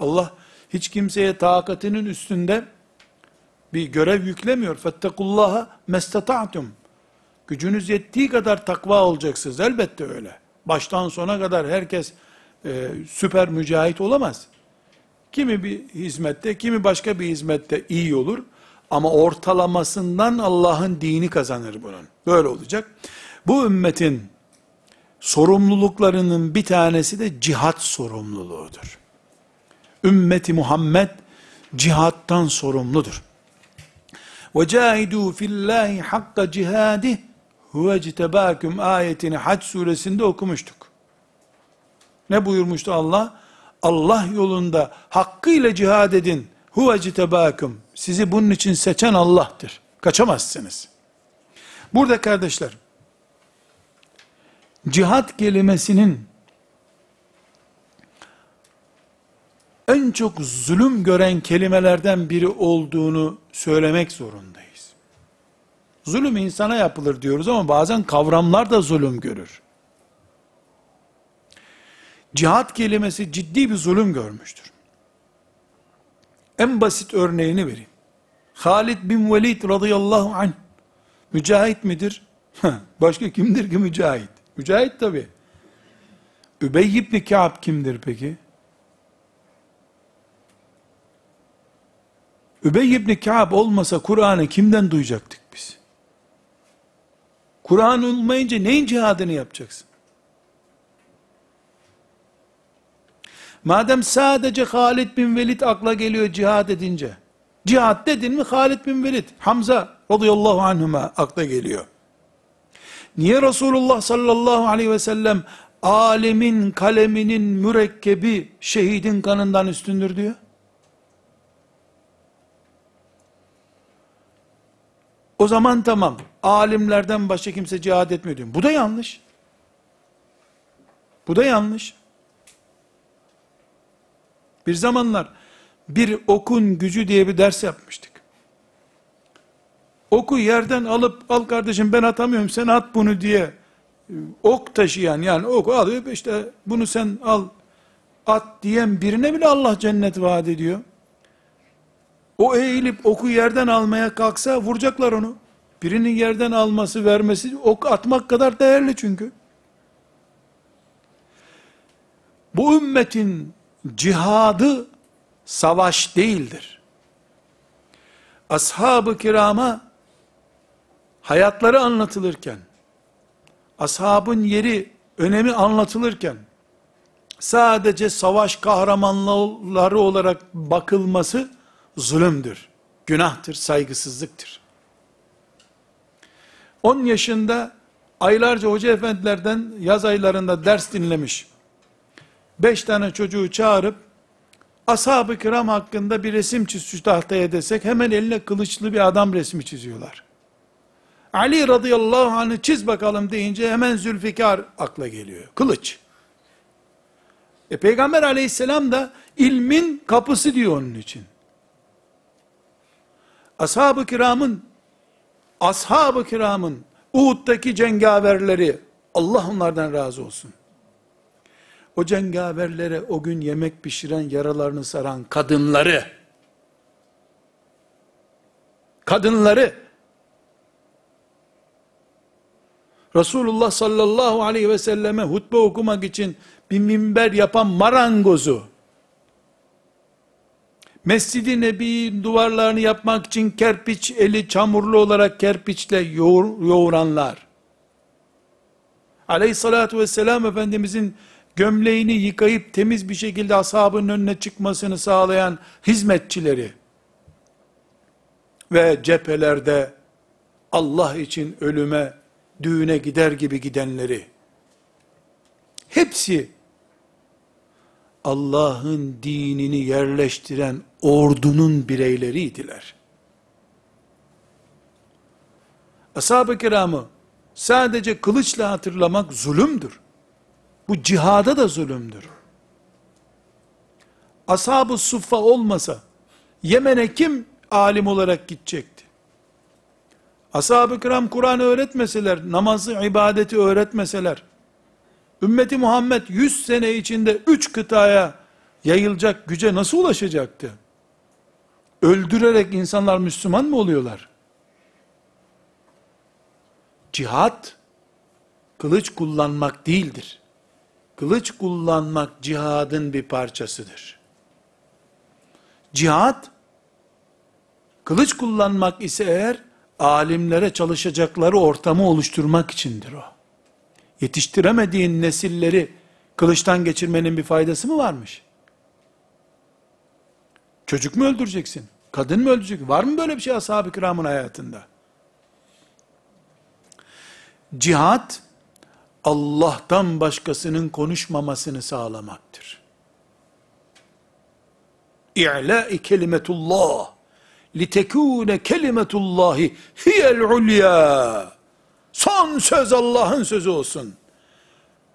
Allah hiç kimseye takatinin üstünde bir görev yüklemiyor. Fettekullaha mestata'tum. Gücünüz yettiği kadar takva olacaksınız. Elbette öyle. Baştan sona kadar herkes e, süper mücahit olamaz. Kimi bir hizmette, kimi başka bir hizmette iyi olur. Ama ortalamasından Allah'ın dini kazanır bunun. Böyle olacak. Bu ümmetin sorumluluklarının bir tanesi de cihat sorumluluğudur. Ümmeti Muhammed cihattan sorumludur. وَجَاهِدُوا فِي اللّٰهِ حَقَّ جِهَادِهِ هُوَ اجْتَبَاكُمْ ayetini Hac suresinde okumuştuk. Ne buyurmuştu Allah? Allah yolunda hakkıyla cihad edin. Huve citebâküm. Sizi bunun için seçen Allah'tır. Kaçamazsınız. Burada kardeşler, cihat kelimesinin en çok zulüm gören kelimelerden biri olduğunu söylemek zorundayız. Zulüm insana yapılır diyoruz ama bazen kavramlar da zulüm görür. Cihat kelimesi ciddi bir zulüm görmüştür. En basit örneğini vereyim. Halid bin Velid radıyallahu anh mücahit midir? Başka kimdir ki mücahit? Mücahit tabi. Übey ibn Ka'b kimdir peki? Übey ibn Ka'b olmasa Kur'an'ı kimden duyacaktık biz? Kur'an olmayınca neyin cihadını yapacaksın? Madem sadece Halid bin Velid akla geliyor cihad edince, cihad dedin mi Halid bin Velid, Hamza radıyallahu anhuma akla geliyor. Niye Resulullah sallallahu aleyhi ve sellem alimin kaleminin mürekkebi şehidin kanından üstündür diyor? O zaman tamam. Alimlerden başka kimse cihad etmiyor diyor. Bu da yanlış. Bu da yanlış. Bir zamanlar bir okun gücü diye bir ders yapmıştık. Oku yerden alıp al kardeşim ben atamıyorum sen at bunu diye ok taşıyan yani oku alıyor işte bunu sen al at diyen birine bile Allah cennet vaat ediyor. O eğilip oku yerden almaya kalksa vuracaklar onu. Birinin yerden alması vermesi ok atmak kadar değerli çünkü. Bu ümmetin cihadı savaş değildir. Ashab-ı kirama hayatları anlatılırken, ashabın yeri, önemi anlatılırken, sadece savaş kahramanları olarak bakılması zulümdür, günahtır, saygısızlıktır. 10 yaşında aylarca hoca efendilerden yaz aylarında ders dinlemiş, beş tane çocuğu çağırıp, ashab-ı kiram hakkında bir resim çiz şu tahtaya desek, hemen eline kılıçlı bir adam resmi çiziyorlar. Ali radıyallahu anh'ı çiz bakalım deyince hemen Zülfikar akla geliyor. Kılıç. E Peygamber aleyhisselam da ilmin kapısı diyor onun için. Ashab-ı kiramın ashab-ı kiramın Uhud'daki cengaverleri Allah onlardan razı olsun. O cengaverlere o gün yemek pişiren, yaralarını saran kadınları, kadınları, Resulullah sallallahu aleyhi ve selleme hutbe okumak için bir minber yapan marangozu, Mescid-i Nebi'nin duvarlarını yapmak için kerpiç eli çamurlu olarak kerpiçle yoğur, yoğuranlar, aleyhissalatü vesselam Efendimizin gömleğini yıkayıp temiz bir şekilde ashabın önüne çıkmasını sağlayan hizmetçileri. Ve cephelerde Allah için ölüme, düğüne gider gibi gidenleri hepsi Allah'ın dinini yerleştiren ordunun bireyleriydiler. Ashab-ı kiramı sadece kılıçla hatırlamak zulümdür. Bu cihada da zulümdür. Ashab-ı suffa olmasa, Yemen'e kim alim olarak gidecekti? Ashab-ı kiram Kur'an öğretmeseler, namazı, ibadeti öğretmeseler, ümmeti Muhammed 100 sene içinde 3 kıtaya yayılacak güce nasıl ulaşacaktı? Öldürerek insanlar Müslüman mı oluyorlar? Cihat, kılıç kullanmak değildir. Kılıç kullanmak cihadın bir parçasıdır. Cihad, kılıç kullanmak ise eğer, alimlere çalışacakları ortamı oluşturmak içindir o. Yetiştiremediğin nesilleri kılıçtan geçirmenin bir faydası mı varmış? Çocuk mu öldüreceksin? Kadın mı öldürecek? Var mı böyle bir şey ashab-ı kiramın hayatında? Cihat, Allah'tan başkasının konuşmamasını sağlamaktır. İ'la'i kelimetullah litekûne kelimetullahi hiyel ulya son söz Allah'ın sözü olsun.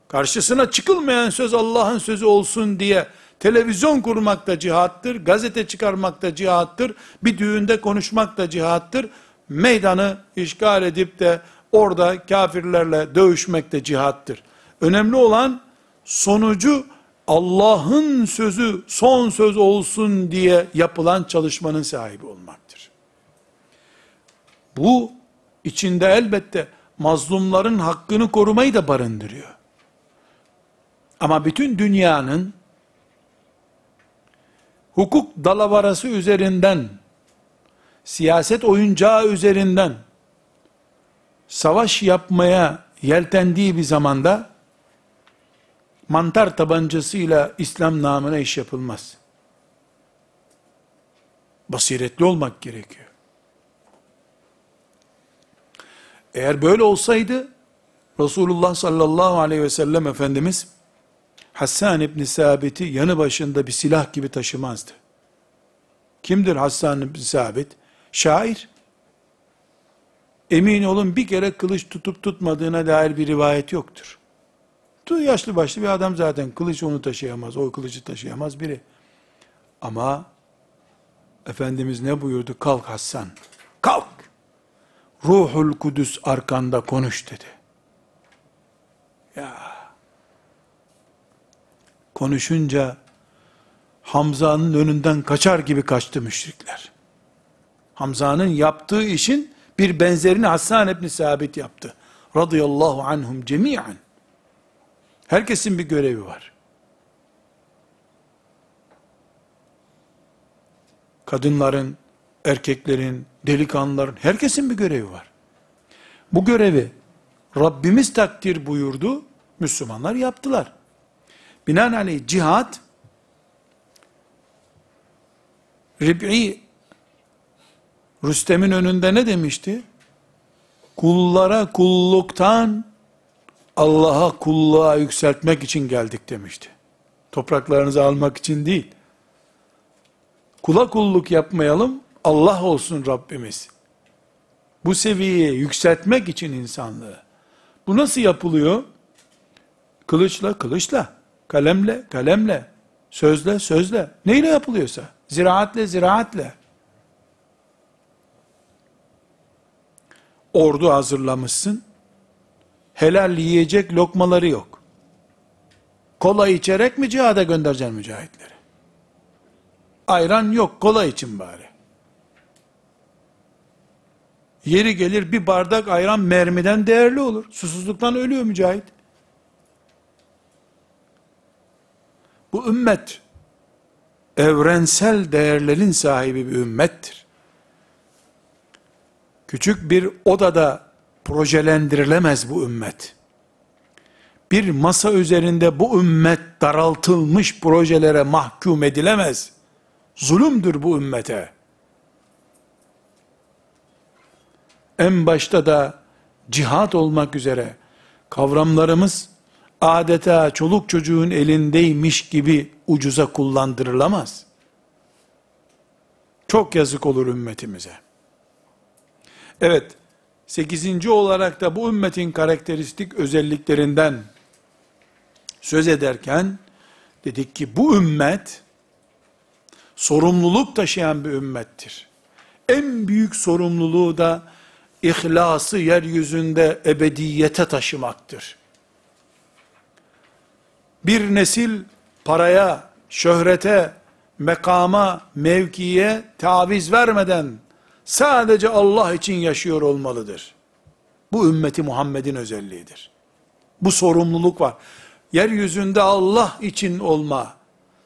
Karşısına çıkılmayan söz Allah'ın sözü olsun diye televizyon kurmak da cihattır, gazete çıkarmak da cihattır, bir düğünde konuşmak da cihattır, meydanı işgal edip de orada kafirlerle dövüşmek de cihattır. Önemli olan sonucu Allah'ın sözü son söz olsun diye yapılan çalışmanın sahibi olmaktır. Bu içinde elbette mazlumların hakkını korumayı da barındırıyor. Ama bütün dünyanın hukuk dalavarası üzerinden, siyaset oyuncağı üzerinden savaş yapmaya yeltendiği bir zamanda mantar tabancasıyla İslam namına iş yapılmaz. Basiretli olmak gerekiyor. Eğer böyle olsaydı Resulullah sallallahu aleyhi ve sellem Efendimiz Hassan İbni Sabit'i yanı başında bir silah gibi taşımazdı. Kimdir Hassan İbni Sabit? Şair. Emin olun bir kere kılıç tutup tutmadığına dair bir rivayet yoktur. Tu yaşlı başlı bir adam zaten kılıç onu taşıyamaz, o kılıcı taşıyamaz biri. Ama Efendimiz ne buyurdu? Kalk Hassan, kalk. Ruhul Kudüs arkanda konuş dedi. Ya konuşunca Hamza'nın önünden kaçar gibi kaçtı müşrikler. Hamza'nın yaptığı işin bir benzerini Hassan ibn Sabit yaptı. Radıyallahu anhum cemiyen. Herkesin bir görevi var. Kadınların, erkeklerin, delikanlıların, herkesin bir görevi var. Bu görevi Rabbimiz takdir buyurdu, Müslümanlar yaptılar. Binaenaleyh cihat, Rib'i Rüstem'in önünde ne demişti? Kullara kulluktan Allah'a kulluğa yükseltmek için geldik demişti. Topraklarınızı almak için değil. Kula kulluk yapmayalım, Allah olsun Rabbimiz. Bu seviyeye yükseltmek için insanlığı. Bu nasıl yapılıyor? Kılıçla, kılıçla, kalemle, kalemle, sözle, sözle. Neyle yapılıyorsa, ziraatle, ziraatle. Ordu hazırlamışsın, helal yiyecek lokmaları yok. Kola içerek mi cihada göndereceksin mücahitleri? Ayran yok, kola için bari. Yeri gelir bir bardak ayran mermiden değerli olur. Susuzluktan ölüyor mücahit. Bu ümmet, evrensel değerlerin sahibi bir ümmettir. Küçük bir odada projelendirilemez bu ümmet. Bir masa üzerinde bu ümmet daraltılmış projelere mahkum edilemez. Zulümdür bu ümmete. En başta da cihat olmak üzere kavramlarımız adeta çoluk çocuğun elindeymiş gibi ucuza kullandırılamaz. Çok yazık olur ümmetimize. Evet, sekizinci olarak da bu ümmetin karakteristik özelliklerinden söz ederken, dedik ki bu ümmet, sorumluluk taşıyan bir ümmettir. En büyük sorumluluğu da, ihlası yeryüzünde ebediyete taşımaktır. Bir nesil paraya, şöhrete, mekama, mevkiye taviz vermeden sadece Allah için yaşıyor olmalıdır. Bu ümmeti Muhammed'in özelliğidir. Bu sorumluluk var. Yeryüzünde Allah için olma,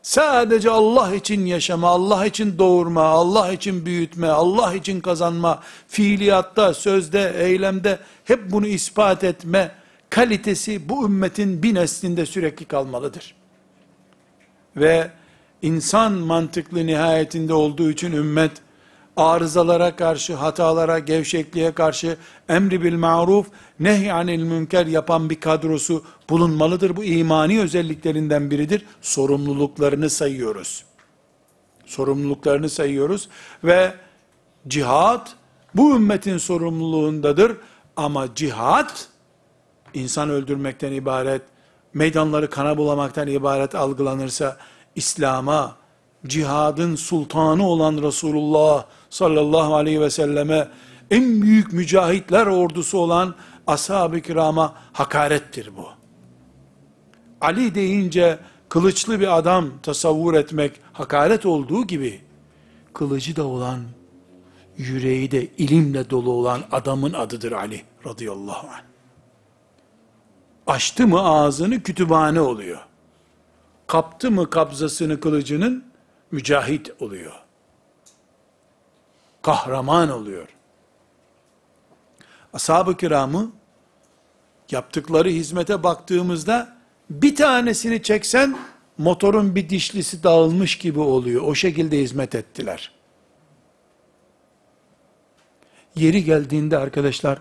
sadece Allah için yaşama, Allah için doğurma, Allah için büyütme, Allah için kazanma, fiiliyatta, sözde, eylemde hep bunu ispat etme kalitesi bu ümmetin bir neslinde sürekli kalmalıdır. Ve insan mantıklı nihayetinde olduğu için ümmet arızalara karşı, hatalara, gevşekliğe karşı emri bil maruf, nehy anil münker yapan bir kadrosu bulunmalıdır. Bu imani özelliklerinden biridir. Sorumluluklarını sayıyoruz. Sorumluluklarını sayıyoruz ve cihat bu ümmetin sorumluluğundadır. Ama cihat insan öldürmekten ibaret, meydanları kana bulamaktan ibaret algılanırsa İslam'a, cihadın sultanı olan Resulullah sallallahu aleyhi ve selleme, en büyük mücahitler ordusu olan ashab-ı kirama hakarettir bu. Ali deyince kılıçlı bir adam tasavvur etmek hakaret olduğu gibi, kılıcı da olan, yüreği de ilimle dolu olan adamın adıdır Ali radıyallahu anh. Açtı mı ağzını kütüphane oluyor. Kaptı mı kabzasını kılıcının mücahit oluyor. Kahraman oluyor. Ashab-ı kiramı yaptıkları hizmete baktığımızda bir tanesini çeksen motorun bir dişlisi dağılmış gibi oluyor. O şekilde hizmet ettiler. Yeri geldiğinde arkadaşlar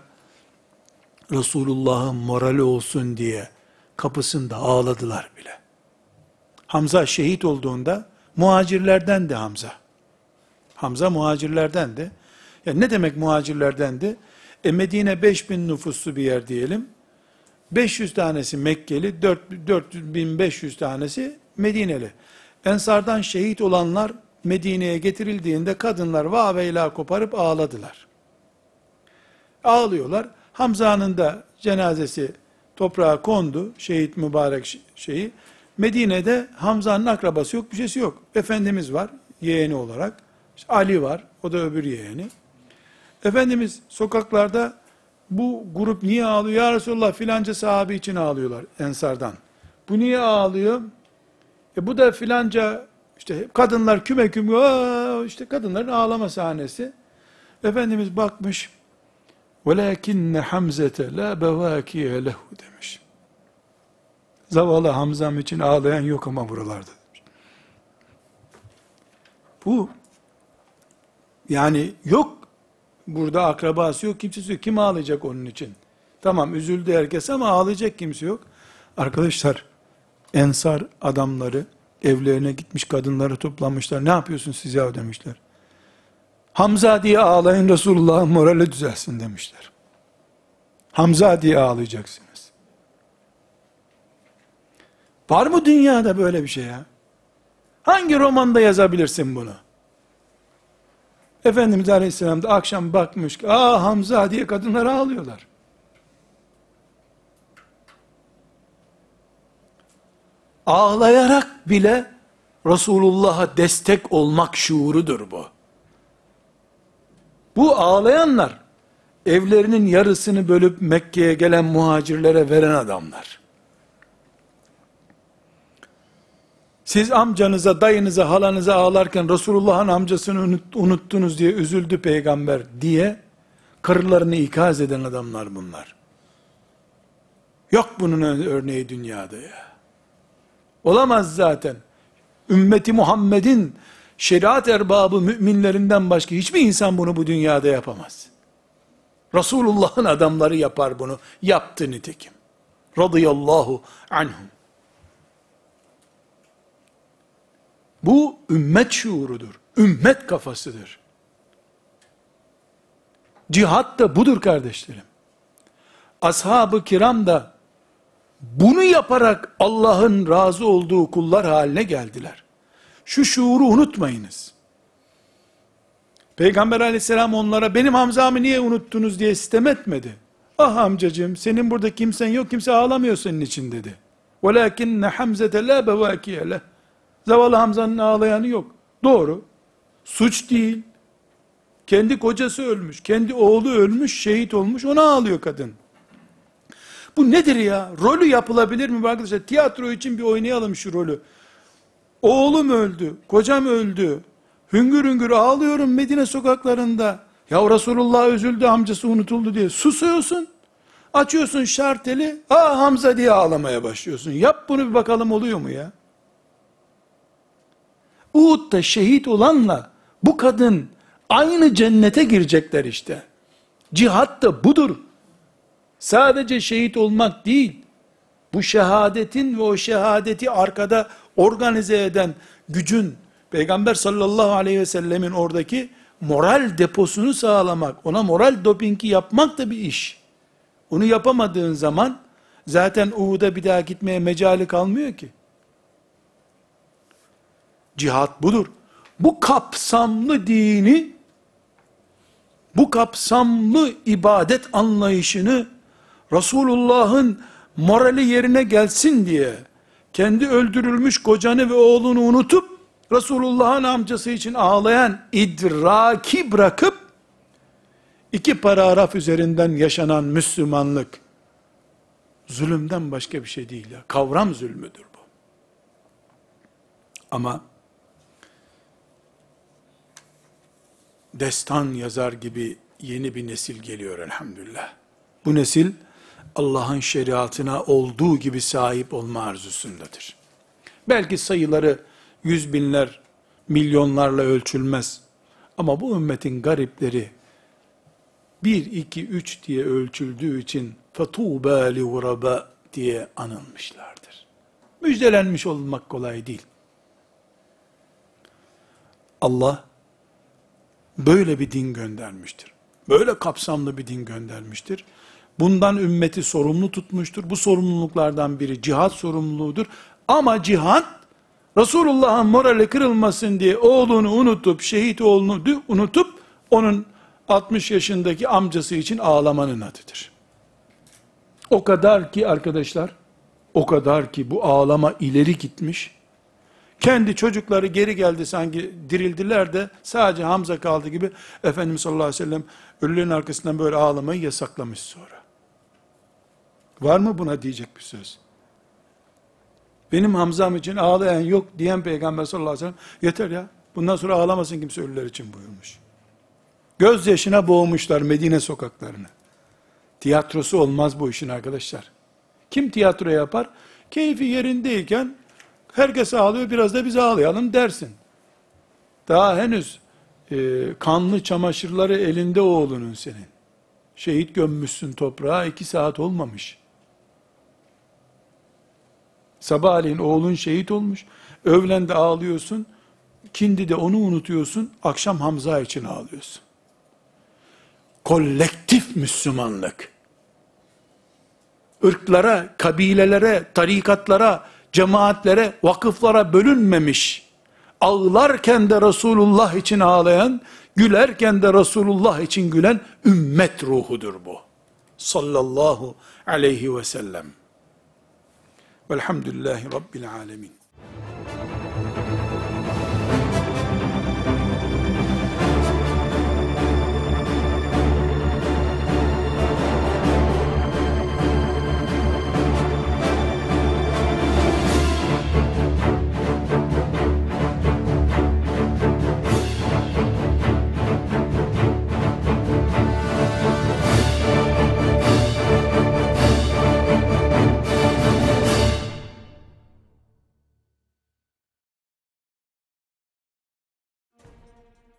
Resulullah'ın morali olsun diye kapısında ağladılar bile. Hamza şehit olduğunda muhacirlerden de Hamza. Hamza muhacirlerden de. Ya ne demek muhacirlerdendi? E Medine 5000 nüfuslu bir yer diyelim. 500 tanesi Mekkeli, 4, 4500 tanesi Medineli. Ensardan şehit olanlar Medine'ye getirildiğinde kadınlar vaveyla koparıp ağladılar. Ağlıyorlar. Hamza'nın da cenazesi toprağa kondu, şehit mübarek şeyi. Medine'de Hamza'nın akrabası yok, bir şeysi yok. Efendimiz var, yeğeni olarak. İşte Ali var, o da öbür yeğeni. Efendimiz sokaklarda bu grup niye ağlıyor? Ya Resulallah filanca sahabi için ağlıyorlar Ensardan. Bu niye ağlıyor? E bu da filanca işte kadınlar küme küme işte kadınların ağlama sahnesi. Efendimiz bakmış. Velakinne Hamzete la bevakiye lehu demiş. Zavallı Hamzam için ağlayan yok ama buralarda. Demiş. Bu yani yok burada akrabası yok kimsesi yok. Kim ağlayacak onun için? Tamam üzüldü herkes ama ağlayacak kimse yok. Arkadaşlar ensar adamları evlerine gitmiş kadınları toplamışlar. Ne yapıyorsun siz ya demişler. Hamza diye ağlayın Resulullah'ın morali düzelsin demişler. Hamza diye ağlayacaksınız. Var mı dünyada böyle bir şey ya? Hangi romanda yazabilirsin bunu? Efendimiz Aleyhisselam da akşam bakmış ki, aa Hamza diye kadınlar ağlıyorlar. Ağlayarak bile Resulullah'a destek olmak şuurudur bu. Bu ağlayanlar, evlerinin yarısını bölüp Mekke'ye gelen muhacirlere veren adamlar. Siz amcanıza, dayınıza, halanıza ağlarken Resulullah'ın amcasını unuttunuz diye üzüldü peygamber diye karılarını ikaz eden adamlar bunlar. Yok bunun örneği dünyada ya. Olamaz zaten. Ümmeti Muhammed'in şeriat erbabı müminlerinden başka hiçbir insan bunu bu dünyada yapamaz. Resulullah'ın adamları yapar bunu. Yaptı nitekim. Radıyallahu anhum. Bu ümmet şuurudur. Ümmet kafasıdır. Cihat da budur kardeşlerim. Ashab-ı kiram da bunu yaparak Allah'ın razı olduğu kullar haline geldiler. Şu şuuru unutmayınız. Peygamber aleyhisselam onlara benim Hamza'mı niye unuttunuz diye sistem etmedi. Ah amcacığım senin burada kimsen yok kimse ağlamıyor senin için dedi. وَلَاكِنَّ حَمْزَةَ لَا بَوَاكِيَ لَهِ Zavallı Hamza'nın ağlayanı yok. Doğru. Suç değil. Kendi kocası ölmüş, kendi oğlu ölmüş, şehit olmuş, ona ağlıyor kadın. Bu nedir ya? Rolü yapılabilir mi arkadaşlar? Tiyatro için bir oynayalım şu rolü. Oğlum öldü, kocam öldü. Hüngür hüngür ağlıyorum Medine sokaklarında. Ya Resulullah üzüldü, amcası unutuldu diye. Susuyorsun. Açıyorsun şarteli. Aa Hamza diye ağlamaya başlıyorsun. Yap bunu bir bakalım oluyor mu ya? Uhud'da şehit olanla bu kadın Aynı cennete girecekler işte. Cihat da budur. Sadece şehit olmak değil. Bu şehadetin ve o şehadeti arkada organize eden gücün Peygamber sallallahu aleyhi ve sellemin oradaki moral deposunu sağlamak, ona moral dopingi yapmak da bir iş. Onu yapamadığın zaman zaten Uhud'a bir daha gitmeye mecali kalmıyor ki. Cihat budur. Bu kapsamlı dini, bu kapsamlı ibadet anlayışını Resulullah'ın morali yerine gelsin diye kendi öldürülmüş kocanı ve oğlunu unutup Resulullah'ın amcası için ağlayan idraki bırakıp iki paragraf üzerinden yaşanan Müslümanlık zulümden başka bir şey değil ya. Kavram zulmüdür bu. Ama destan yazar gibi yeni bir nesil geliyor elhamdülillah. Bu nesil Allah'ın şeriatına olduğu gibi sahip olma arzusundadır. Belki sayıları yüz binler, milyonlarla ölçülmez. Ama bu ümmetin garipleri bir, iki, üç diye ölçüldüğü için فَتُوبَا لِغُرَبَا diye anılmışlardır. Müjdelenmiş olmak kolay değil. Allah böyle bir din göndermiştir. Böyle kapsamlı bir din göndermiştir. Bundan ümmeti sorumlu tutmuştur. Bu sorumluluklardan biri cihat sorumluluğudur. Ama cihat Resulullah'ın morali kırılmasın diye oğlunu unutup, şehit oğlunu unutup, onun 60 yaşındaki amcası için ağlamanın adıdır. O kadar ki arkadaşlar, o kadar ki bu ağlama ileri gitmiş, kendi çocukları geri geldi sanki dirildiler de sadece Hamza kaldı gibi Efendimiz sallallahu aleyhi ve sellem ölülerin arkasından böyle ağlamayı yasaklamış sonra. Var mı buna diyecek bir söz? Benim Hamzam için ağlayan yok diyen Peygamber sallallahu aleyhi ve sellem yeter ya. Bundan sonra ağlamasın kimse ölüler için buyurmuş. Gözyaşına boğmuşlar Medine sokaklarını. Tiyatrosu olmaz bu işin arkadaşlar. Kim tiyatro yapar? Keyfi yerindeyken herkes ağlıyor biraz da biz ağlayalım dersin. Daha henüz e, kanlı çamaşırları elinde oğlunun senin. Şehit gömmüşsün toprağa iki saat olmamış. Sabahleyin oğlun şehit olmuş. Öğlen de ağlıyorsun. Kindi de onu unutuyorsun. Akşam Hamza için ağlıyorsun. Kolektif Müslümanlık. ırklara, kabilelere, tarikatlara, cemaatlere, vakıflara bölünmemiş. Ağlarken de Resulullah için ağlayan, gülerken de Resulullah için gülen ümmet ruhudur bu. Sallallahu aleyhi ve sellem. Velhamdülillahi Rabbil alemin.